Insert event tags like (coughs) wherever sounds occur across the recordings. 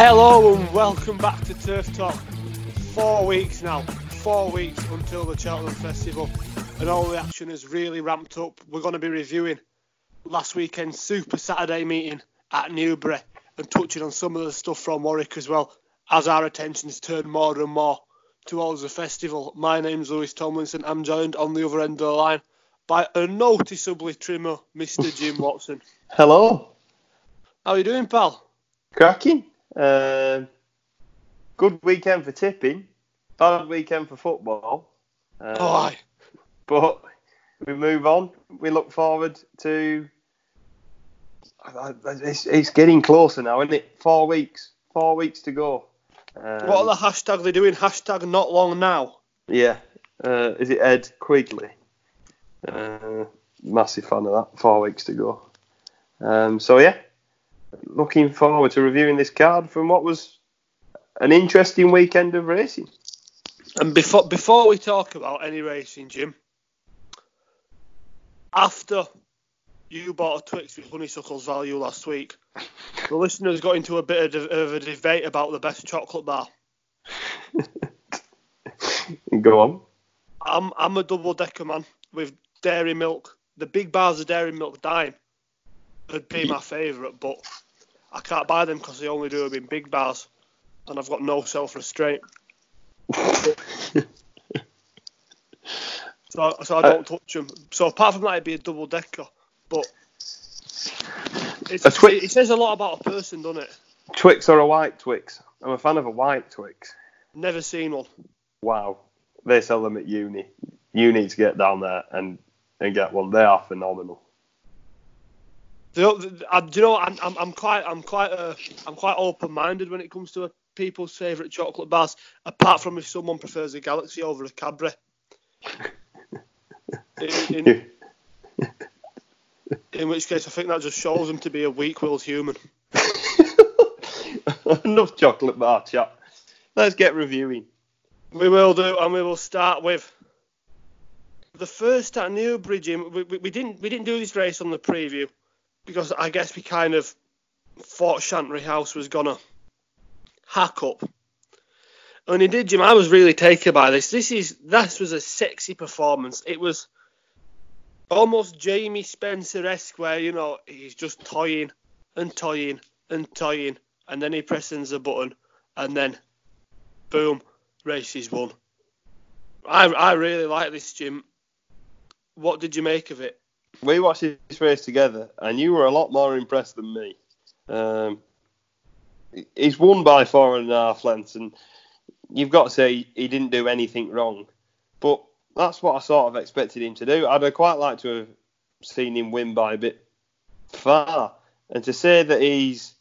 Hello and welcome back to Turf Talk. Four weeks now, four weeks until the Cheltenham Festival, and all the action has really ramped up. We're going to be reviewing last weekend's Super Saturday meeting at Newbury and touching on some of the stuff from Warwick as well, as our attentions turn more and more towards the festival. My name's Lewis Tomlinson. I'm joined on the other end of the line by a noticeably trimmer Mr. Jim Watson. Hello. How are you doing, pal? Cracking. Uh, good weekend for tipping. Bad weekend for football. Uh, oh, aye. But we move on. We look forward to. It's, it's getting closer now, isn't it? Four weeks. Four weeks to go. Um, what are the hashtags they're doing? Hashtag not long now. Yeah. Uh, is it Ed Quigley? Uh, massive fan of that. Four weeks to go. Um, so yeah, looking forward to reviewing this card from what was an interesting weekend of racing. And before before we talk about any racing, Jim, after you bought a Twix with honeysuckles value last week, the (laughs) listeners got into a bit of, of a debate about the best chocolate bar. Go on. I'm I'm a double decker man with dairy milk. The big bars of dairy milk dime would be my favourite, but I can't buy them because they only do them in big bars, and I've got no self restraint. (laughs) so, so I don't touch them. So apart from that, it'd be a double decker. But twi- it says a lot about a person, doesn't it? Twix or a white Twix? I'm a fan of a white Twix. Never seen one. Wow, they sell them at uni. You need to get down there and and get one. They are phenomenal. Do you know, do you know I'm, I'm, I'm quite I'm quite uh, I'm quite open-minded when it comes to people's favourite chocolate bars. Apart from if someone prefers a Galaxy over a Cadbury. (laughs) in, in, in, which case, I think that just shows them to be a weak-willed human. (laughs) Enough chocolate bar chat. Let's get reviewing. We will do, and we will start with the first at Newbury, Jim. We, we, we didn't we didn't do this race on the preview because I guess we kind of thought Chantry House was gonna hack up. And he did, Jim. I was really taken by this. This is this was a sexy performance. It was almost Jamie Spencer-esque, where you know he's just toying and toying and toying, and then he presses a button, and then boom, race is won. I I really like this, Jim. What did you make of it? We watched this race together, and you were a lot more impressed than me. Um, he's won by four and a half lengths, and you've got to say he didn't do anything wrong. But that's what I sort of expected him to do. I'd quite like to have seen him win by a bit far, and to say that he's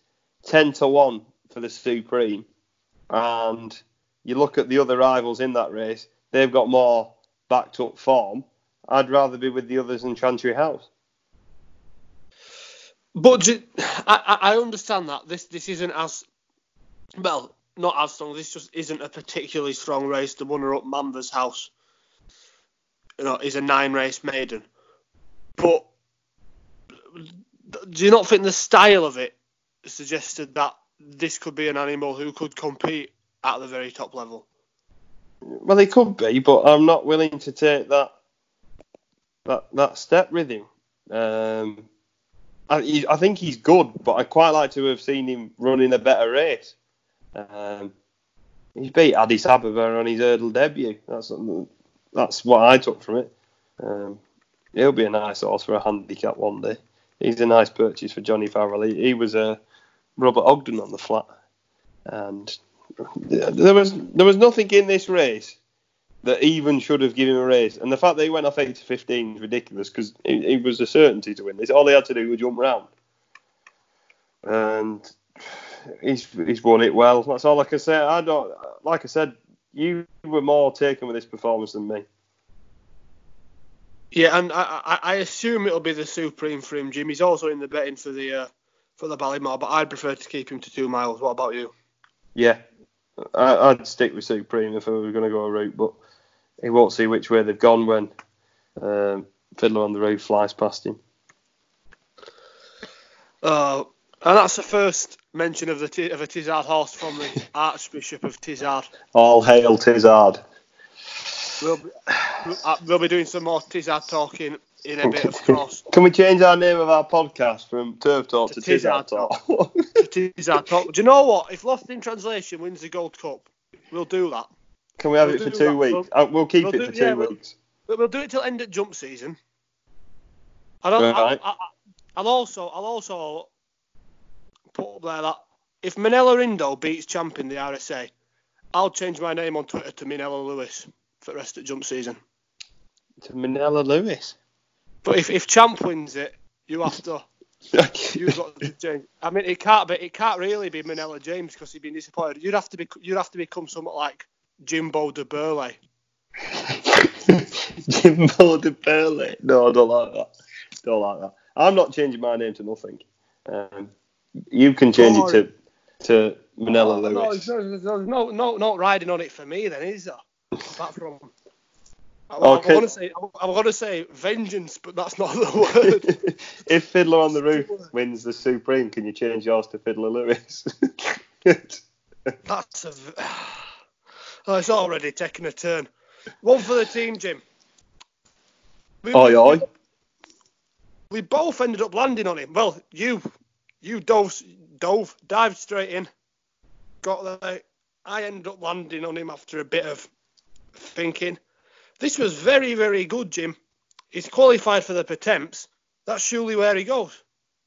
ten to one for the Supreme, and you look at the other rivals in that race, they've got more backed up form I'd rather be with the others in Chantry House. But I, I understand that this this isn't as well, not as strong. This just isn't a particularly strong race. The runner up Manvers House, you know, is a nine race maiden. But do you not think the style of it suggested that this could be an animal who could compete at the very top level? Well, he could be, but I'm not willing to take that that that step with him. Um, I, I, think he's good, but I'd quite like to have seen him running a better race. Um, he's beat Addis Ababa on his hurdle debut. That's that's what I took from it. Um, he'll be a nice horse for a handicap one day. He's a nice purchase for Johnny Farrell. He, he was a uh, Robert Ogden on the flat, and there was there was nothing in this race that even should have given him a race. And the fact that he went off 8 to 15 is ridiculous because it, was a certainty to win this. All he had to do was jump round. And he's he's won it well. That's all I can say. I don't like I said, you were more taken with this performance than me. Yeah, and I, I assume it'll be the supreme for him, Jim. He's also in the betting for the uh, for the Ballymore, but I'd prefer to keep him to two miles. What about you? Yeah, I, would stick with supreme if I was going to go a route, but he won't see which way they've gone when um, Fiddler on the Roof flies past him. Uh, and that's the first mention of the Ti- of a Tizzard horse from the (laughs) Archbishop of Tizzard. All hail Tizzard. We'll be, uh, we'll be doing some more Tizzard talking in a bit of course. Can we change our name of our podcast from Turf Talk to, To Tizzard Tizzard Talk? Tizzard talk. Do you know what? If Lost in Translation wins the Gold Cup, we'll do that. Can we have We'll it for two that. weeks? Uh, we'll keep we'll it do- for two yeah, we'll- weeks. We'll do it till end of jump season. I don't. Right. I, I, I'll also. I'll also put up there that if Minella Indo beats Champ in the RSA, I'll change my name on Twitter to Manella Lewis for the rest of jump season. To Manella Lewis. But if, if Champ wins it, you have to. (laughs) You've got to change. I mean, it can't be. It can't really be Manella James because he'd been disappointed. You'd have to be. You'd have to become somewhat like Jimbo de Burley. (laughs) Jimbo de Burley. No, I don't like that. Don't like that. I'm not changing my name to nothing. Um, you can change it to to Manila Oh, no, Lewis. no, no, no, no riding on it for me then, is there? Apart from. I, Okay. I, want to say, I, want to say vengeance, but that's not the (laughs) word. (laughs) if Fiddler on the Roof wins the Supreme, can you change yours to Fiddler Lewis? That's a. (sighs) Oh, it's already taken a turn. One for the team, Jim. We, oi, oi. we both ended up landing on him. Well, you, you dove, dove, dived straight in, got there. I ended up landing on him after a bit of thinking. This was very, very good, Jim. He's qualified for the Pertemps. That's surely where he goes.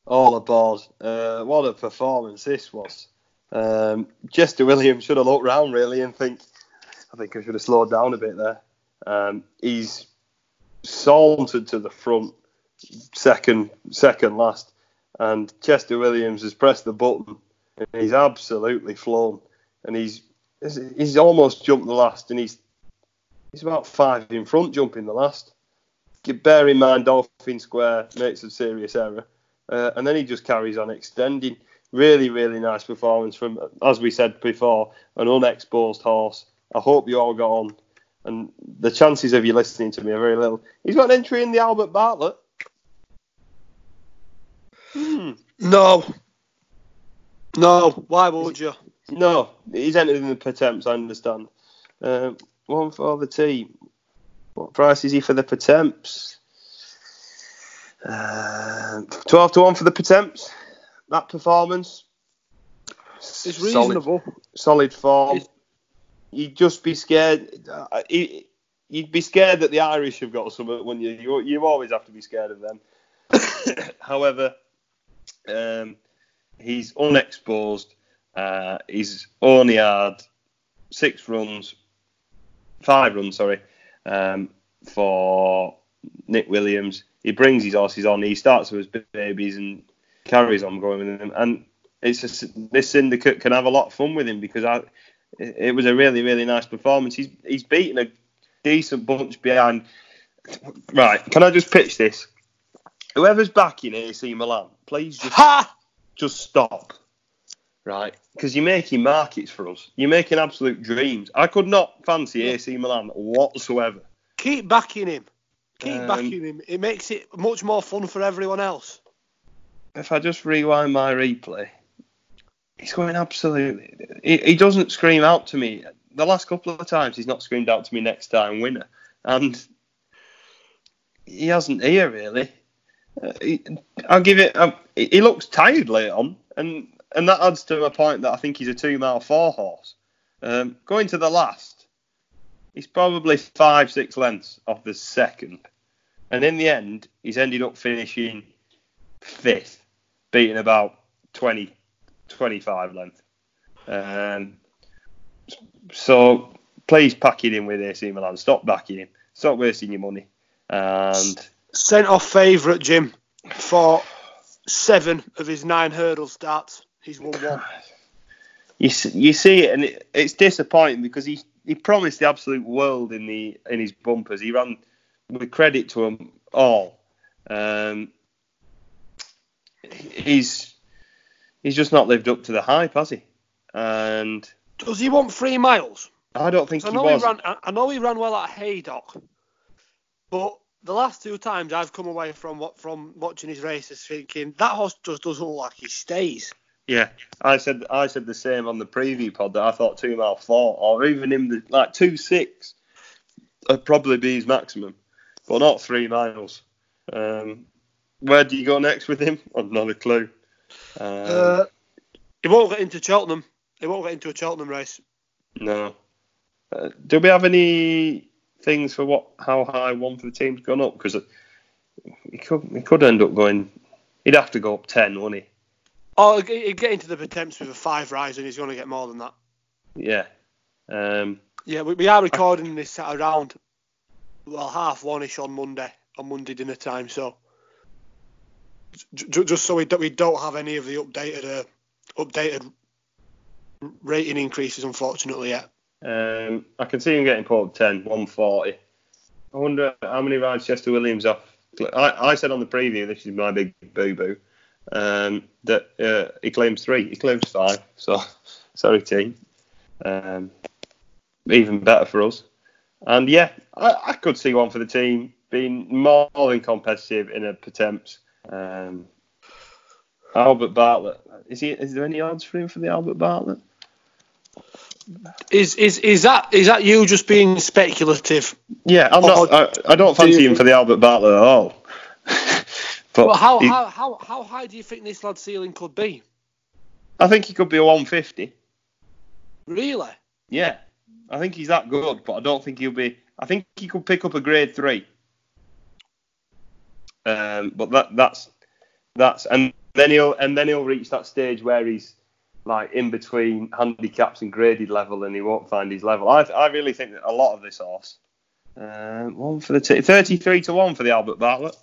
All aboard. Uh, what a performance this was. Um, Chester Williams should have looked round really and think, I think I should have slowed down a bit there. Um, he's sauntered to the front, second second last, and Chester Williams has pressed the button and he's absolutely flown. And he's he's almost jumped the last, and he's he's about five in front jumping the last. Bear in mind, Dolphin Square makes a serious error. Uh, and then he just carries on extending. Really, really nice performance from, as we said before, an unexposed horse. I hope you all got on. And the chances of you listening to me are very little. He's got an entry in the Albert Bartlett. Hmm. No. No. Why would you? No, he's entered in the Pertemps, I understand. Um, one for the team. What price is he for the Pertemps? Um 12 to 1 for the Pertemps. That performance. It's solid- reasonable. solid form. It's- You'd just be scared. uh, you- You'd be scared that the Irish have got something, wouldn't you? You, you always have to be scared of them. (coughs) However, um, he's unexposed. Uh, he's only had six runs, five runs, sorry, um, for Nick Williams. He brings his horses on. He starts with his babies and carries on going with them. And it's this syndicate can have a lot of fun with him because I, it it was a really really nice performance. He's he's beaten a decent bunch behind. Right, can I just pitch this? Whoever's backing AC Milan, please just Ha! just stop. Right, because you're making markets for us. You're making absolute dreams. I could not fancy AC Milan whatsoever. Keep backing him. Keep Um, backing him. It makes it much more fun for everyone else. If I just rewind my replay, he's going absolutely. He, he doesn't scream out to me. The last couple of times he's not screamed out to me next time winner, and he hasn't here really. Uh, he, I'll give it. Um, he looks tired later on, and and that adds to my point that I think he's a two mile four horse. Um, going to the last, he's probably five six lengths off the second, and in the end he's ended up finishing fifth, beating about 20, 25 length. Um, so please pack it in with AC Milan. Stop backing him. Stop wasting your money. And Sent off favourite Jim for seven of his nine hurdle starts. He's won one. you s- you see it, and it, it's disappointing because he he promised the absolute world in the in his bumpers. He ran with credit to them all. Um, he's he's just not lived up to the hype, has he? And Does he want three miles? I don't think I he know was. he ran. I I know he ran well at Haydock, but the last two times I've come away from what from watching his races thinking that horse just doesn't look like he stays. Yeah, I said I said the same on the preview pod that I thought two mile four or even in the like two six would probably be his maximum, but not three miles. Um, where do you go next with him? I've not a clue. Um, Uh, he won't get into Cheltenham. He won't get into a Cheltenham race. no. Uh, do we have any things for what how high one for the team's gone up? Because he could he could end up going. He'd have to go up ten, wouldn't he? Oh, he'd get into the Pertemps with a five rise, and he's going to get more than that. Yeah. Um, Yeah, we, we are recording this at around well half one ish on Monday on Monday dinner time. So j- just so we don't, we don't have any of the updated uh, updated rating increases, unfortunately yet. Um, I can see him getting put up 10, 140. I wonder how many rides Chester Williams off. I, I said on the preview, this is my big boo boo, um, that uh, he claims three. He claims five. So, (laughs) sorry, team. Um, even better for us. And yeah, I, I could see one for the team being more than competitive in a Pertemps. Um, Albert Bartlett. Is he? Is there any odds for him for the Albert Bartlett? Is is is that is that you just being speculative? Yeah, I'm not. I, I don't fancy him for the Albert Bartlett at all. (laughs) but Well, how, he- how how how high do you think this lad's ceiling could be? I think he could be a 150. Really? Yeah, I think he's that good, but I don't think he'll be. I think he could pick up a grade three. Um, but that that's that's and then he'll and then he'll reach that stage where he's like in between handicaps and graded level, and he won't find his level. I I really think that a lot of this horse. Um, one for the t- 33 to one for the Albert Bartlett.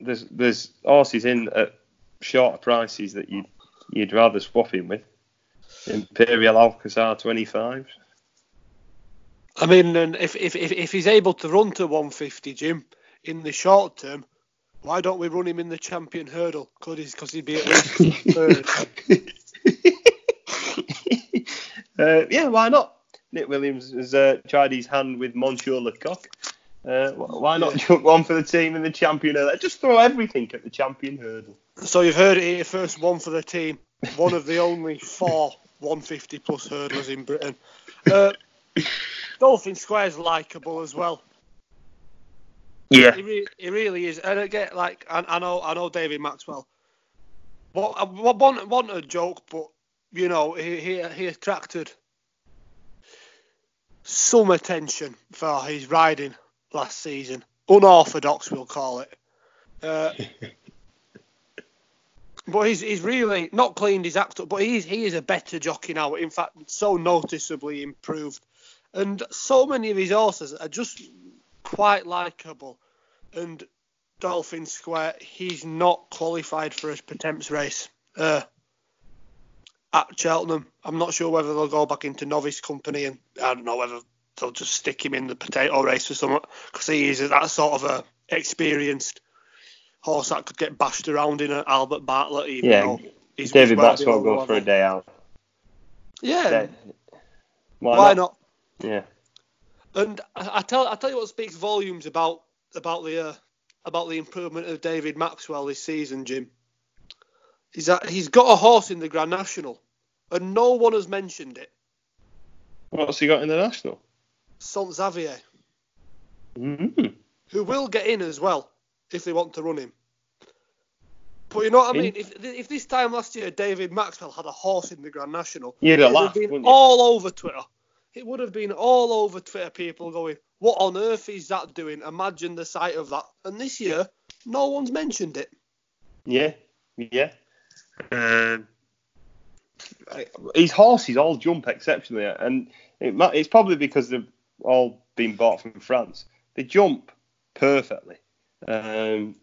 There's there's horses in at shorter prices that you you'd rather swap him with. Imperial Alcazar 25. I mean, if, if if if he's able to run to 150, Jim, in the short term, why don't we run him in the champion hurdle? Could he? Because he'd be at least third. (laughs) uh, yeah, why not? Nick Williams has uh, tried his hand with Monsieur Lecoq. Uh, why not jump one for the team in the champion hurdle? Just throw everything at the champion hurdle. So you've heard it here first. One for the team. One of the only four 150 plus hurdlers in Britain. Uh, Dolphin Square's likable as well. Yeah. He, re- he really is. And again, like I, I know, I know David Maxwell. Well, I wa- want want a joke, but you know, he he, he attracted some attention for his riding last season. Unorthodox, we'll call it. Uh, (laughs) but he's he's really not cleaned his act up. But he's he is a better jockey now. In fact, so noticeably improved. And so many of his horses are just quite likable. And Dolphin Square, he's not qualified for a Pertemps race uh, at Cheltenham. I'm not sure whether they'll go back into novice company, and I don't know whether they'll just stick him in the potato race or something, because he is that sort of a experienced horse that could get bashed around in an Albert Bartlett. Even Yeah, he's David Maxwell below goes for a day out. Yeah, Day- why, not? Yeah. And I I tell I tell you what speaks volumes about about the uh, about the improvement of David Maxwell this season, Jim. Is that he's got a horse in the Grand National, and no one has mentioned it. What's he got in the national? Saint Xavier, Mm-hmm. who will get in as well if they want to run him. But you know what I mean? If if this time last year David Maxwell had a horse in the Grand National, You'd have laughed, been all over Twitter. It would have been all over Twitter. People going, "What on earth is that doing? Imagine the sight of that." And this year, no one's mentioned it. Yeah, yeah. Um, I- his horses all jump exceptionally, and it, it's probably because they've all been bought from France. They jump perfectly. Um,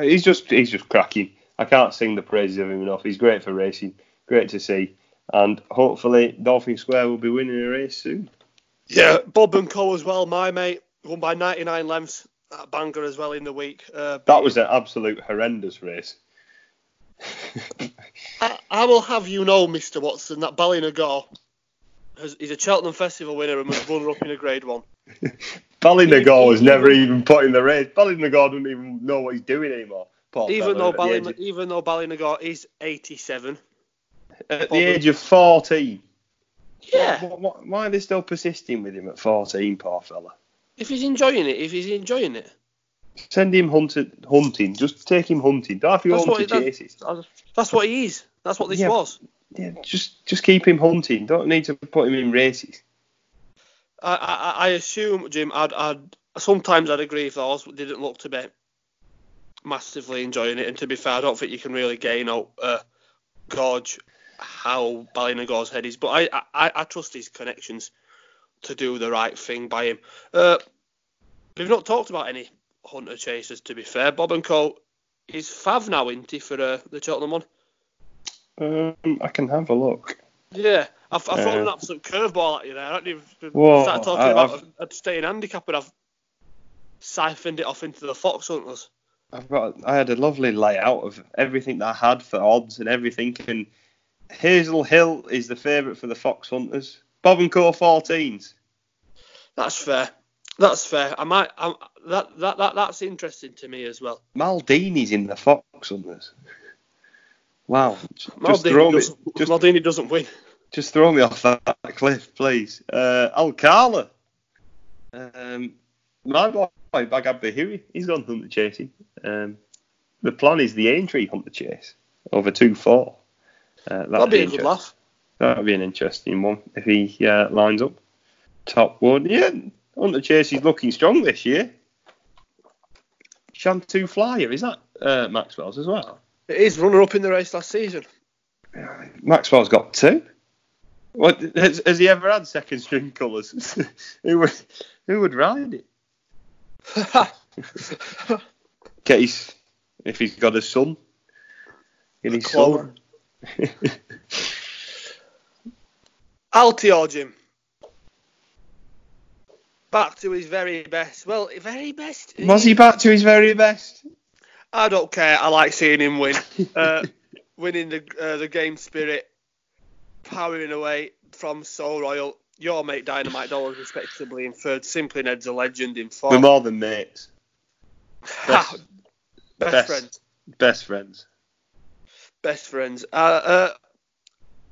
he's just he's just cracking. I can't sing the praises of him enough. He's great for racing, great to see, and hopefully Dolphin Square will be winning a race soon. Yeah, Bob and Co as well. My mate won by 99 lengths at Bangor as well in the week. Uh, That was an absolute horrendous race. (laughs) I, I will have you know, Mr. Watson, that Ballynagour has, is a Cheltenham Festival winner and was runner-up in a Grade One. (laughs) Ballynagour was never even put in the race. Ballynagour doesn't even know what he's doing anymore. Poor even fella, though Ballin, even though is 87. At the age of 14. Yeah. Wh- wh- why are they still persisting with him at 14, poor fella? If he's enjoying it, if he's enjoying it, Send him hunted, hunting. Just take him hunting. Don't have to go That's what to it does. chases. that's what he is. That's what this Yeah. was. Yeah, just just keep him hunting. Don't need to put him in races. I, I, I assume, Jim, I'd, I'd sometimes I'd agree if those didn't look to be massively enjoying it. And to be fair, I don't think you can really gain out uh, gauge how Ballynagour's head is. But I, I, I trust his connections to do the right thing by him. Uh, we've not talked about any hunter chasers. To be fair, Bob and Co. is Fav now, isn't he, for uh, the Cheltenham one? Um, I can have a look. Yeah, I've, I've thrown Uh, an absolute curveball at you there. I don't even Whoa, start talking I- about I've- staying handicap, and I've siphoned it off into the Fox Hunters. I've got. I had a lovely layout of everything that I had for odds and everything. And Hazel Hill is the favourite for the Fox Hunters. Bob and Co. 14s. That's fair. That's fair. I might. I'm, that, that that that's interesting to me as well. Maldini's in the Fox Hunters. Wow. Just Maldini doesn't, Just Maldini doesn't win. Just throw me off that cliff, please. Uh, Alcala. Um, my boy, Bagab Bahiri, he's gone hunter chasing. Um, the plan is the Aintree hunter chase over 2 4. Uh, that'd, That'd be a good laugh. That'd be an interesting one if he uh, lines up. Top one. Yeah, hunter chase is looking strong this year. Shantou Flyer, is that uh, Maxwell's as well? It is runner up in the race last season. Maxwell's got two. What has, has he ever had second string colours? (laughs) who would who would ride it? (laughs) Case if he's got a son. Get his clover. son. (laughs) Altior Jim. Back to his very best. Well, very best. Was he back to his very best? I don't care. I like seeing him win. Uh, (laughs) winning the uh, the game spirit, powering away from Sceau Royal. Your mate Dynamite Dollars respectably in third. Simply Ned's a legend in We're more than mates. Ha, (sighs) best, best. friends. Best friends. Best friends. Uh, uh,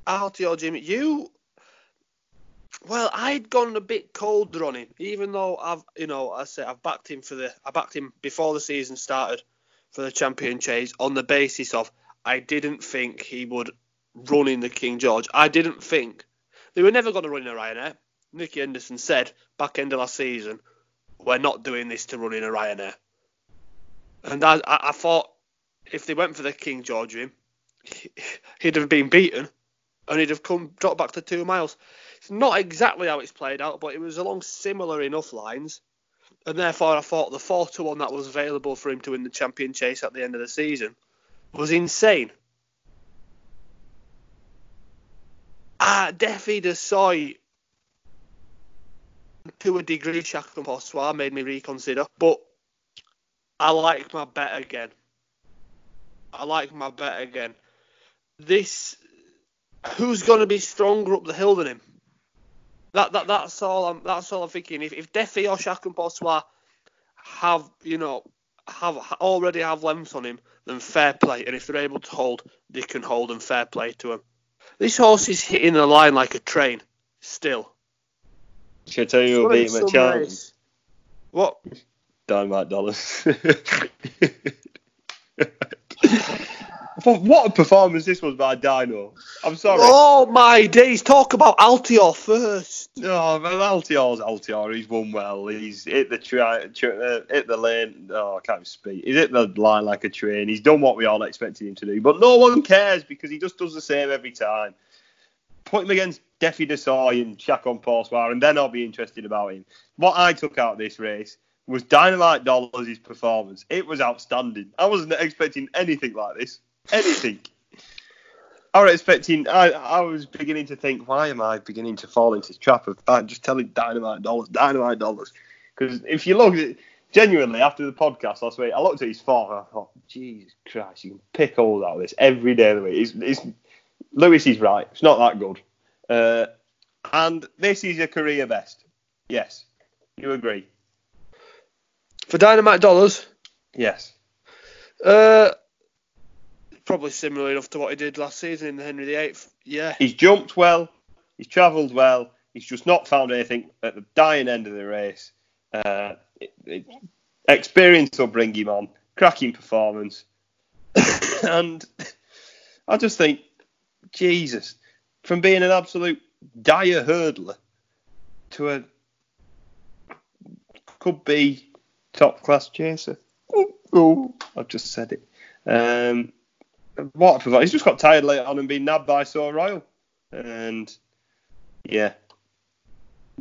Altior Jim, you. Well, I'd gone a bit colder on him, even though I've, you know, I say I've backed him for the, I backed him before the season started for the champion chase on the basis of I didn't think he would run in the King George. I didn't think they were never going to run in a Ryanair. Nicky Henderson said back end of last season, we're not doing this to run in a Ryanair. And I, I, I thought if they went for the King George (laughs) he'd have been beaten and he'd have come dropped back to two miles. It's not exactly how it's played out, but it was along similar enough lines. And therefore, I thought the 4 to 1 that was available for him to win the champion chase at the end of the season was insane. Ah, Défi du Seuil, to a degree, Chacun Pour Soi made me reconsider, but I like my bet again. I like my bet again. This, who's going to be stronger up the hill than him? That, that that's all I'm that's all I'm thinking. If if Defi or Chacun Pour Soi have you know have already have lengths on him, then fair play. And if they're able to hold, they can hold and fair play to him. This horse is hitting the line like a train. Still. Should I tell you who What beat is him some at Charlton? race? What? Dynamite dollars. (laughs) (laughs) what a performance this was by Dino. I'm sorry. Oh my days! Talk about Altior first. Oh, well, Altior's Altior. He's won well. He's hit the tri- tri- uh, hit the lane. Oh, I can't speak. He's hit the line like a train. He's done what we all expected him to do. But no one cares because he just does the same every time. Put him against Défi du Seuil and Chacun Pour Soi, and then I'll be interested about him. What I took out of this race was Dynamite Dollars' performance. It was outstanding. I wasn't expecting anything like this. Anything. I was expecting. I, I was beginning to think, why am I beginning to fall into the trap of uh, just telling Dynamite Dollars, Dynamite Dollars? Because if you look at genuinely after the podcast last week, I looked at his form and I thought, Jesus Christ, you can pick holes out of this every day of the week. It's, it's, Lewis is right. It's not that good. Uh, and this is your career best. Yes, you agree. For Dynamite Dollars, Yes. Uh, probably similar enough to what he did last season in the Henry VIII. Yeah. He's jumped well. He's travelled well. He's just not found anything at the dying end of the race. Uh, it, it, experience will bring him on. Cracking performance. (coughs) and I just think, Jesus, from being an absolute dire hurdler to a could be top class chaser. I've just said it. Um, what. He's just got tired late on and been nabbed by Sceau Royal. And yeah,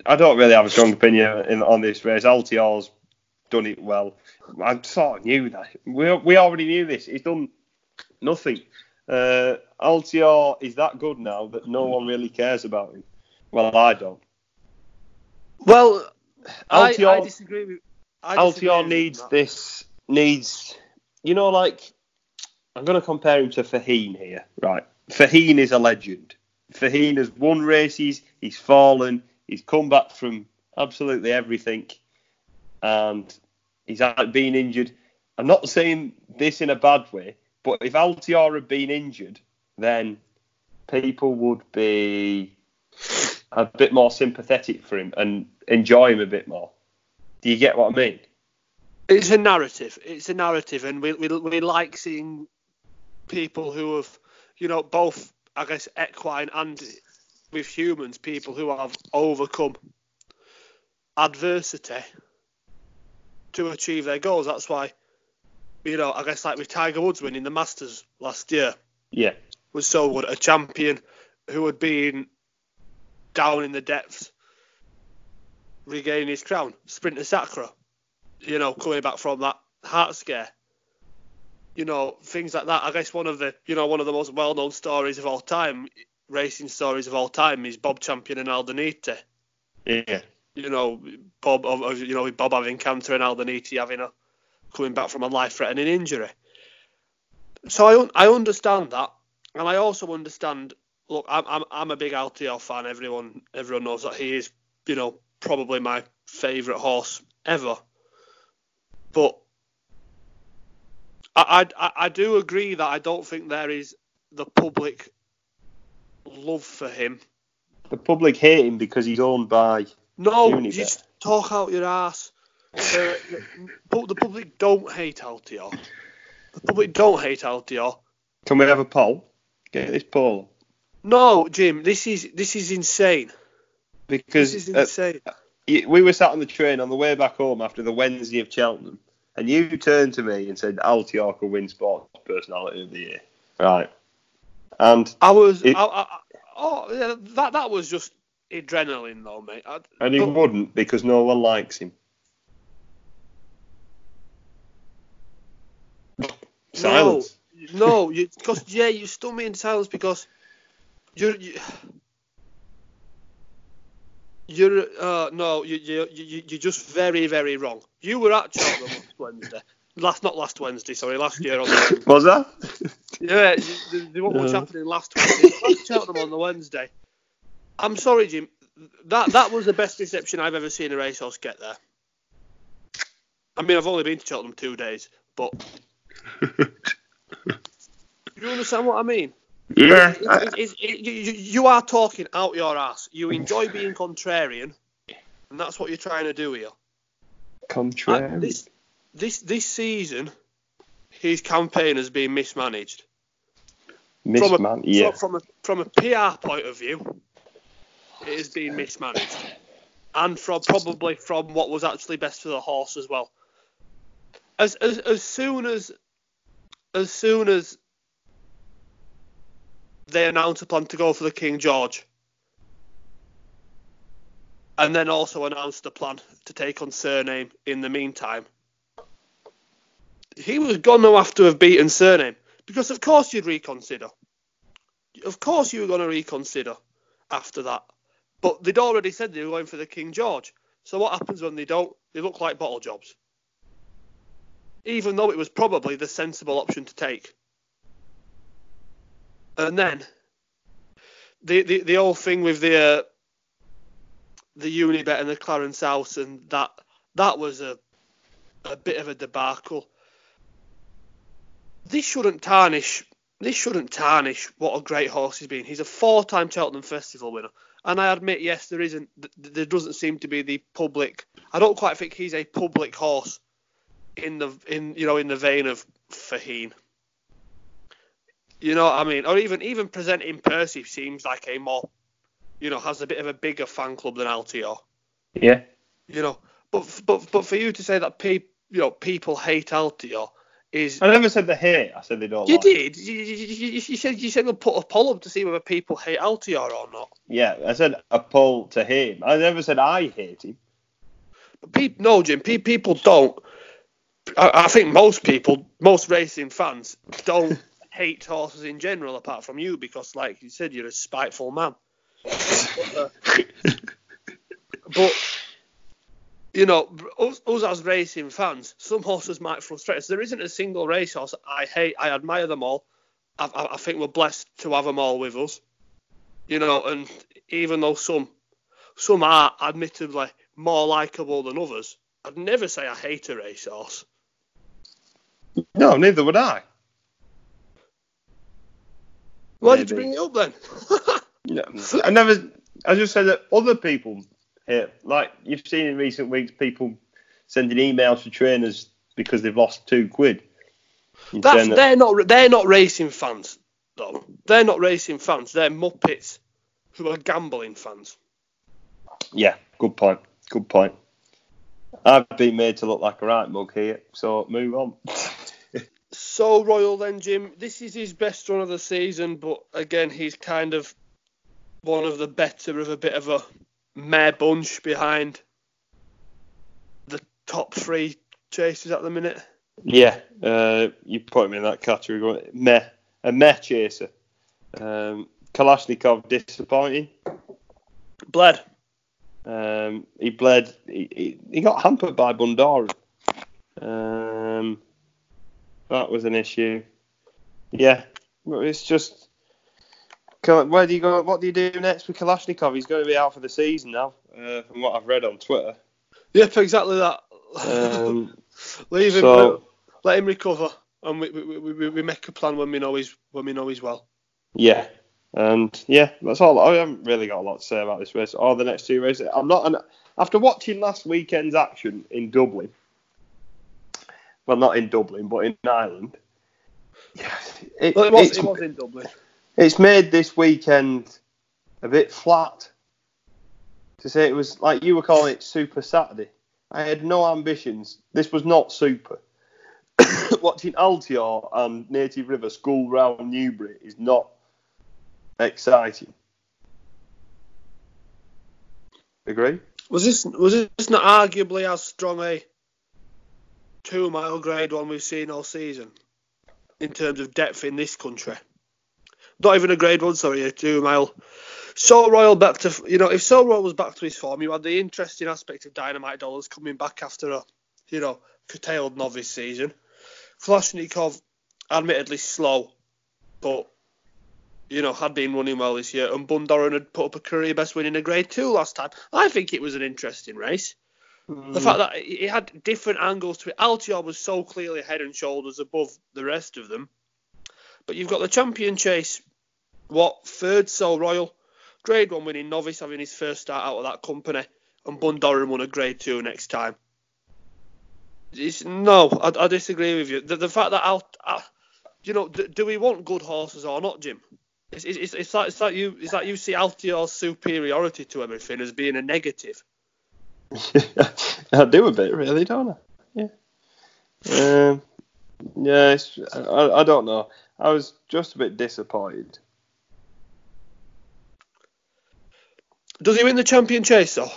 I don't really have a strong opinion in, on this race. Altior's done it well. I sort of knew that. We, we already knew this. He's done nothing. Uh, Altior is that good now that no one really cares about him. Well, I don't. Well, Altior, I, I disagree with. I disagree Altior needs this needs, you know, like I'm going to compare him to Faugheen here, right? Faugheen is a legend. Faugheen has won races. He's fallen. He's come back from absolutely everything, and he's been injured. I'm not saying this in a bad way, but if Altior had been injured, then people would be a bit more sympathetic for him and enjoy him a bit more. Do you get what I mean? It's a narrative. It's a narrative, and we we, we like seeing people who have, you know, both I guess equine and with humans, people who have overcome adversity to achieve their goals. That's why, you know, I guess like with Tiger Woods winning the Masters last year, yeah, was so good. A champion who had been down in the depths, regaining his crown. Sprinter Sacre, you know, coming back from that heart scare. You know, things like that. I guess one of the, you know, one of the most well-known stories of all time, racing stories of all time, is Bob Champion and Aldaniti. Yeah. You know, Bob, you know, Bob having cancer and Aldaniti having a coming back from a life-threatening injury. So I I understand that, and I also understand look, I'm, I'm, I'm a big Altior fan. Everyone everyone knows that he is, you know, probably my favourite horse ever. But I, I, I do agree that I don't think there is the public love for him. The public hate him because he's owned by. No, Unibet. just talk out your ass. Uh, the public don't hate Altior. The public don't hate Altior. Can we have a poll? Get this poll. No, Jim, this is this is insane. Because this is insane. Uh, we were sat on the train on the way back home after the Wednesday of Cheltenham, and you turned to me and said Altior could win Sports Personality of the Year, right? And I was, it, I, I, oh, yeah, that that was just adrenaline, though, mate. I, and he but, wouldn't because no one likes him. Silence. No, because yeah, you stunned me in silence because you're you, you're uh, no, you you you you're just very very wrong. You were at Cheltenham last Wednesday. Last not last Wednesday, sorry, last year on the (laughs) Was that? Yeah, you, what was happening last Wednesday? Last Cheltenham on the Wednesday. I'm sorry, Jim. That that was the best reception I've ever seen a racehorse get there. I mean, I've only been to Cheltenham two days, but do (laughs) you understand what I mean? Yeah. It, you, you are talking out your ass. You oh. enjoy being contrarian, and that's what you're trying to do here. Contrarian. Uh, this, this this season, his campaign has been mismanaged. Mismanaged. From a, yeah. From, a from a PR point of view, it has been mismanaged, and from probably from what was actually best for the horse as well. As as as soon as as soon as they announced a plan to go for the King George. And then also announced a plan to take on Cyrname in the meantime. He was going to have to have beaten Cyrname because, of course, you'd reconsider. Of course, you were going to reconsider after that. But they'd already said they were going for the King George. So what happens when they don't? They look like bottle jobs. Even though it was probably the sensible option to take. And then the the, the whole thing with the uh, the Unibet and the Clarence House and that that was a a bit of a debacle. this shouldn't tarnish. This shouldn't tarnish what a great horse he's been. He's a four-time Cheltenham Festival winner, and I admit, yes, there isn't. There doesn't seem to be the public. I don't quite think he's a public horse in the in you know in the vein of Faugheen. You know what I mean? Or even even presenting Percy seems like a more, you know, has a bit of a bigger fan club than Altior. Yeah. You know, but but but for you to say that people you know people hate Altior is. I never said they hate. I said they don't. You like. did. You, you, you, said you said we'll put a poll up to see whether people hate Altior or not. Yeah, I said a poll to him. I never said I hate him. But people, no, Jim. Pe- people don't. I, I think most people, most racing fans, don't hate horses in general, apart from you, because, like you said, you're a spiteful man. (laughs) but you know, us, us, as racing fans, some horses might frustrate us. There isn't a single racehorse I hate. I admire them all. I, I, I, think we're blessed to have them all with us. You know, and even though some some are admittedly more likable than others, I'd never say I hate a racehorse. No, neither would I. Why Maybe. did you bring it up then? (laughs) no, I never. I just said that other people here, like you've seen in recent weeks, people sending emails to trainers because they've lost two quid. That's, they're not they're not racing fans though. They're not racing fans. They're muppets who are gambling fans. Yeah, good point. Good point. I've been made to look like a right mug here, so move on. (laughs) Sceau Royal then, Jim. This is his best run of the season, but again, he's kind of one of the better of a bit of a meh bunch behind the top three chasers at the minute. Yeah, uh, you put him in that category. Meh, a meh chaser. Um, Kalashnikov disappointing. Bled. Um, he bled. He, he, he, got hampered by Bundoran. Um, that was an issue. Yeah, it's just where do you go? What do you do next with Kalashnikov? He's going to be out for the season now, uh, from what I've read on Twitter. Yep, exactly that. Um, (laughs) Leave him, so, let, let, him recover, and we, we, we, we make a plan when we know he's when we know he's well. Yeah, and yeah, that's all. I haven't really got a lot to say about this race or the next two races. I'm not. An, after watching last weekend's action in Dublin, well, not in Dublin, but in Ireland. Yeah, it, well, it, was, it was in Dublin. It's made this weekend a bit flat. To say it was like you were calling it Super Saturday. I had no ambitions. This was not super. (coughs) Watching Altior and Native River school round Newbury is not exciting. Agree? Was this was this not arguably as strong a two mile grade one we've seen all season in terms of depth in this country? not even a grade one, sorry, a two mile. Sceau Royal back to, you know, if Sceau Royal was back to his form, you had the interesting aspect of Dynamite Dollars coming back after a, you know, curtailed novice season. Kalashnikov, admittedly slow, but, you know, had been running well this year, and Bundoran had put up a career best win in a grade two last time. I think it was an interesting race. The fact that it had different angles to it. Altior was so clearly head and shoulders above the rest of them. But you've got the champion chase what third Sceau Royal, Grade One winning novice having his first start out of that company, and Bundoran won a Grade Two next time. It's, no, I, I, disagree with you. The, the fact that I, you know, do, do, we want good horses or not, Jim? It's, it's, it's, like, it's like you it's like you see Altior's superiority to everything as being a negative. I do a bit, really, don't I? Yeah. Um, yeah, I, I don't know. I was just a bit disappointed Does he win the champion chase though?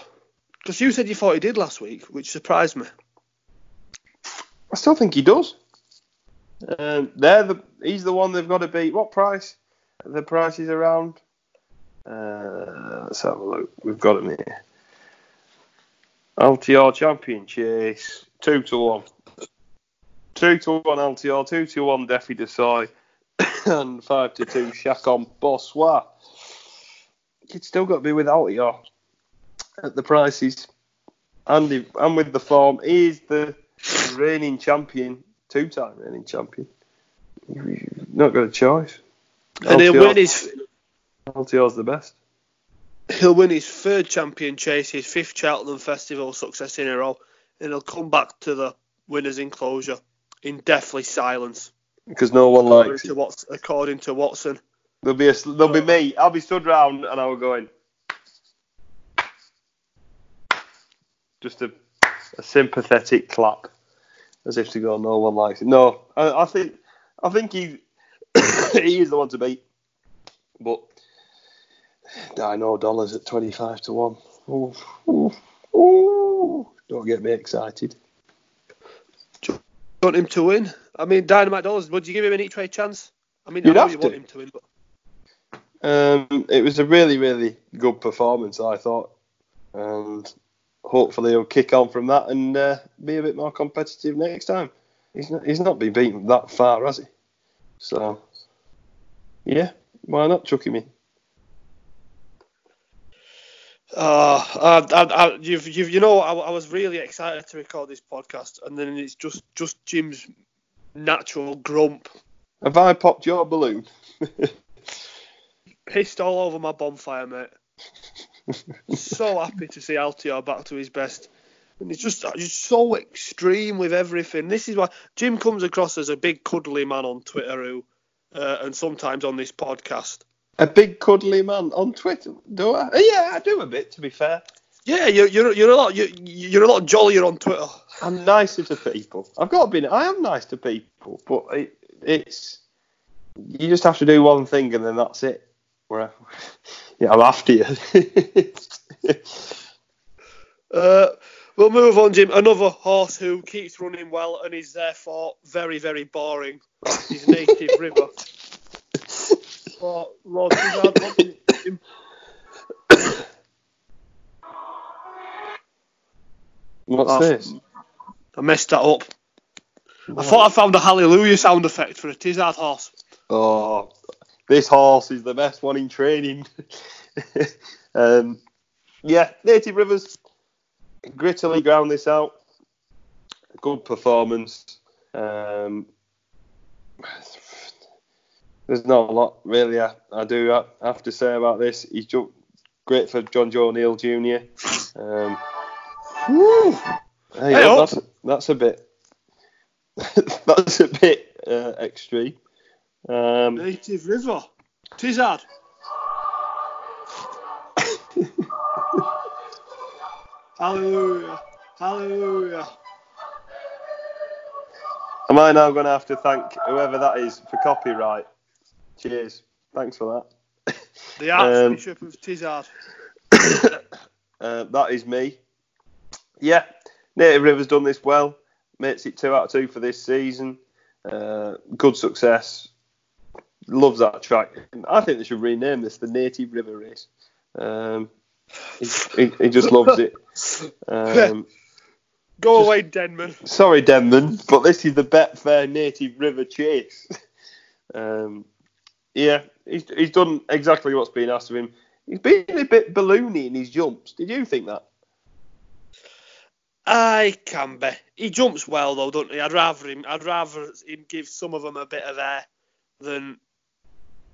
Because you said you thought he did last week, which surprised me. I still think he does. Um, they're the he's the one they've got to beat. What price? The price is around. Uh, let's have a look. We've got him here. Altior champion chase two to one. Two to one Altior, two to one Défi du Seuil, (coughs) and five to two Chacon Bossois you'd still got to be without Altior at the prices. And, and with the form, he is the reigning champion, two-time reigning champion. You've not got a choice. And he'll Altior win his Altior's the best. He'll win his third champion chase, his fifth Cheltenham Festival success in a row, and he'll come back to the winners' enclosure in deathly silence. Because no one According likes to, it. According to Watson. There'll be a, there'll be me. I'll be stood round and I'll go in. Just a, a sympathetic clap, as if to go, no one likes it. No, I, I think I think he (coughs) he is the one to beat. But I know dollars at twenty five to one. Ooh, ooh, ooh. Don't get me excited. Want him to win? I mean, Dynamite Dollars, would you give him an each way chance? I mean, You'd I know have you to. want him to win, but Um, it was a really, really good performance, I thought, and hopefully he'll kick on from that and uh, be a bit more competitive next time. He's not, he's not been beaten that far, has he? So, yeah, why not chuck him in? Uh, I, I, you've, you've, you know, I, I was really excited to record this podcast, and then it's just, just Jim's natural grump Have I popped your balloon? (laughs) pissed all over my bonfire, mate. (laughs) so happy to see Altior back to his best. And it's just, just so extreme with everything. This is why Jim comes across as a big cuddly man on Twitter, who, uh, and sometimes on this podcast. A big cuddly man on Twitter, do I? Yeah, I do a bit, to be fair. Yeah, you're, you're, you're a lot, you're, you're a lot jollier on Twitter. I'm nicer to people. I've got to be. I am nice to people, but it, it's you just have to do one thing and then that's it. Where, (laughs) yeah, I'm after you. (laughs) Uh, we'll move on, Jim. Another horse who keeps running well and is therefore very, very boring. His native river. (laughs) Oh, Lord, he's hard watching it, Jim. What's Oh. this? I messed that up. I thought I found a hallelujah sound effect for a Tizzard horse. Oh, this horse is the best one in training. (laughs) um, yeah, Native Rivers grittily ground this out. Good performance. Um, there's not a lot really I, I do ha- have to say about this. He's ju- great for Jonjo O'Neill Jr. Um, whew. Hey, Hey-o. that's, that's a bit. (laughs) that's a bit uh, extreme. Um, Native river. Tizzard. (laughs) hallelujah. Hallelujah. Am I now going to have to thank whoever that is for copyright? Cheers. Thanks for that. (laughs) The Um, Archbishop of Tizzard. Uh, that is me. Yeah, Native River's done this well. Makes it two out of two for this season. Uh, good success. Loves that track. I think they should rename this the Native River Race. Um, he, he, he just loves it. (laughs) Um, Go Just- away, Denman. sorry, Denman, but this is the Betfair Native River Chase. (laughs) Um, yeah, he's, he's done exactly what's been asked of him. He's been a bit balloony in his jumps. Did you think that? I can be. He jumps well though, don't he? I'd rather him. I'd rather him give some of them a bit of air than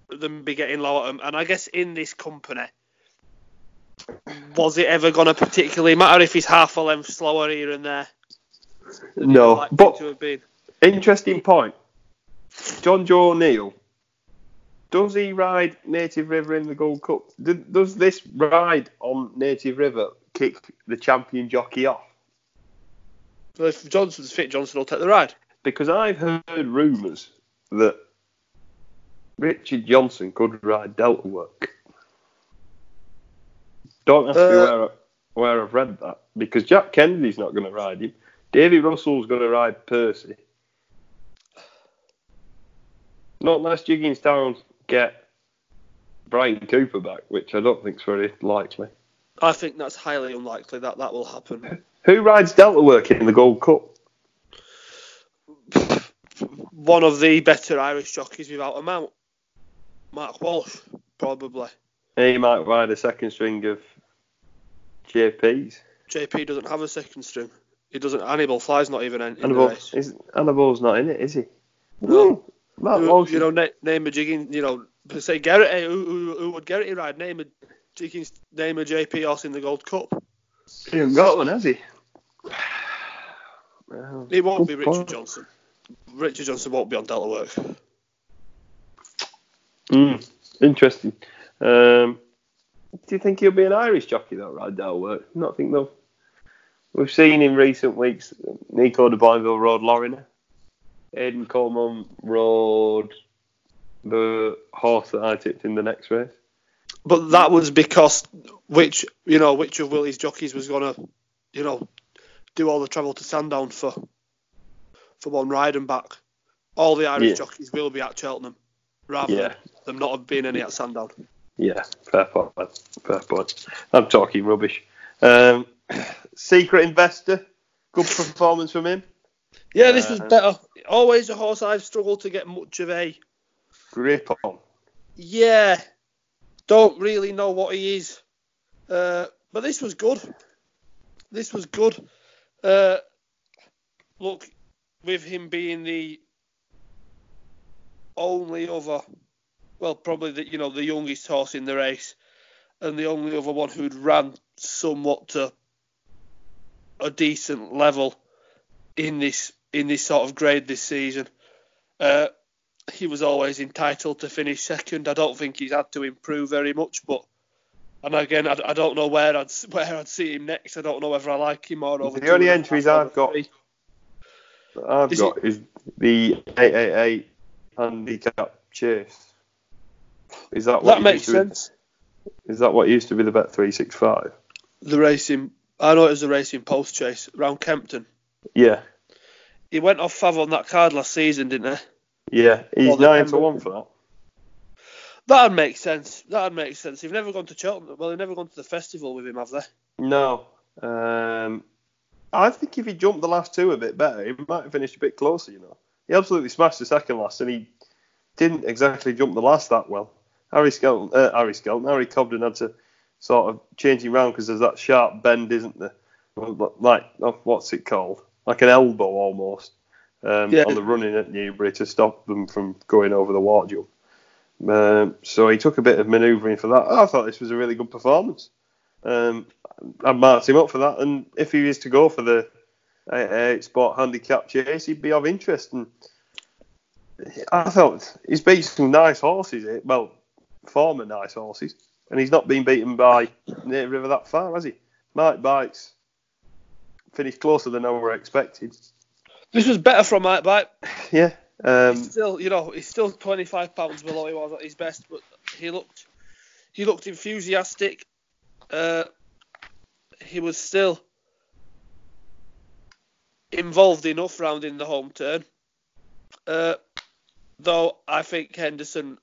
than be getting low at them. And I guess in this company, was it ever going to particularly matter if he's half a length slower here and there? No, but- to have been. Interesting point. Jonjo O'Neill. Does he ride Native River in the Gold Cup? Does this ride on Native River kick the champion jockey off? Well, if Johnson's fit, Johnson will take the ride. Because I've heard rumours that Richard Johnson could ride Delta Work. Don't ask me Uh, where, where I've read that. Because Jack Kennedy's not going to ride him. Davy Russell's going to ride Percy. Not unless Gigginstown get Bryan Cooper back, which I don't think's very likely. I think that's highly unlikely that that will happen. Who rides Delta Work in the Gold Cup? (laughs) One of the better Irish jockeys without a mount. Mark Walsh, probably. He might ride a second string of JP's. JP doesn't have a second string. He doesn't. Anibale Fly's not even in, in the Annabelle, race. is, Anibale's not in it, is he? No. Hmm. Matt who, Walsh, you know, na- name a jigging, you know, say Garrett, who, who, who would Garrett ride? Name a jigging, name a JP horse in the Gold Cup. he hasn't got one, has he? (sighs) Well, It won't be Richard point. Johnson. Richard Johnson won't be on Delta work. Mm, interesting. Um, do you think he'll be an Irish jockey though, right? That'll work. Not think though. We've seen in recent weeks Nico de Boinville rode Lorina. Aidan Coleman rode the horse that I tipped in the next race. But that was because which you know which of Willie's jockeys was gonna, you know, do all the travel to Sandown for for one ride and back. All the Irish Yeah. jockeys will be at Cheltenham, rather Yeah. than not have been any at Sandown. Yeah, fair point. man. Fair point. I'm talking rubbish. Um, (clears throat) secret investor, good performance from him. Yeah, this was Uh, better. Always a horse I've struggled to get much of a Grip on. yeah. Don't really know what he is, uh, but this was good. This was good. Uh, look, with him being the only other, well, probably the you know the youngest horse in the race, and the only other one who'd ran somewhat to a decent level in this in this sort of grade this season. Uh, he was always entitled to finish second. I don't think he's had to improve very much, but and again, I, I don't know where I'd (laughs) where I'd see him next. I don't know whether I like him or over. The only two and a half, entries I've got- three. I've Is got is the 888 handicap chase. Is that what That makes to be- sense. Is that what used to be the bet 365? The racing, I know it was the racing post chase around Kempton. Yeah, He went off Fav on that card last season, didn't he? yeah. He's Well, nine to one for that. That'd make sense. That'd make sense. They've never gone to Cheltenham. Well, they've never gone to the festival with him, have they? No. Um, I think if he jumped the last two a bit better, he might have finished a bit closer. You know, he absolutely smashed the second last, and he didn't exactly jump the last that well. Harry Skelton, uh, Harry Skelton, Harry Cobden had to sort of change him round because there's that sharp bend, isn't there? Like oh, what's it called? Like an elbow almost um, Yeah. on the running at Newbury to stop them from going over the water jump. Um, so he took a bit of manoeuvring for that. I thought this was a really good performance. Um, I marked him up for that, and if he is to go for the eight sport handicap chase, he'd be of interest. And I thought he's beat some nice horses, eh? well, former nice horses, and he's not been beaten by Nate River that far, has he? Might Bites finished closer than I were expected. This was better from Might Bite. (laughs) Yeah. Um, He's still, you know, he's still 25 pounds below he was at his best, but he looked, he looked enthusiastic. Uh, he was still involved enough round in the home turn. Uh, though I think Henderson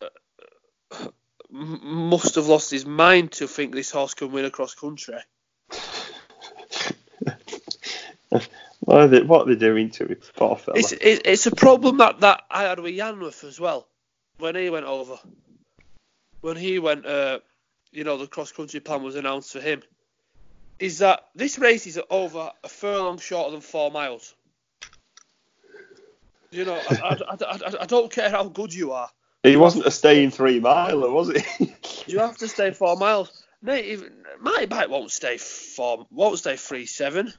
uh, must have lost his mind to think this horse can win across country. What, are they, what are they doing to him? Poor fella. It's, it, it's a problem that, that I had with Yanworth as well when he went over. When he went, uh, you know, the cross country plan was announced for him. Is that this race is over a furlong shorter than four miles. You know, I, I, I, I, I don't care how good you are. He wasn't a staying three miler, was he? (laughs) You have to stay four miles. Mate, even, Might Bite won't stay four, won't stay three seven.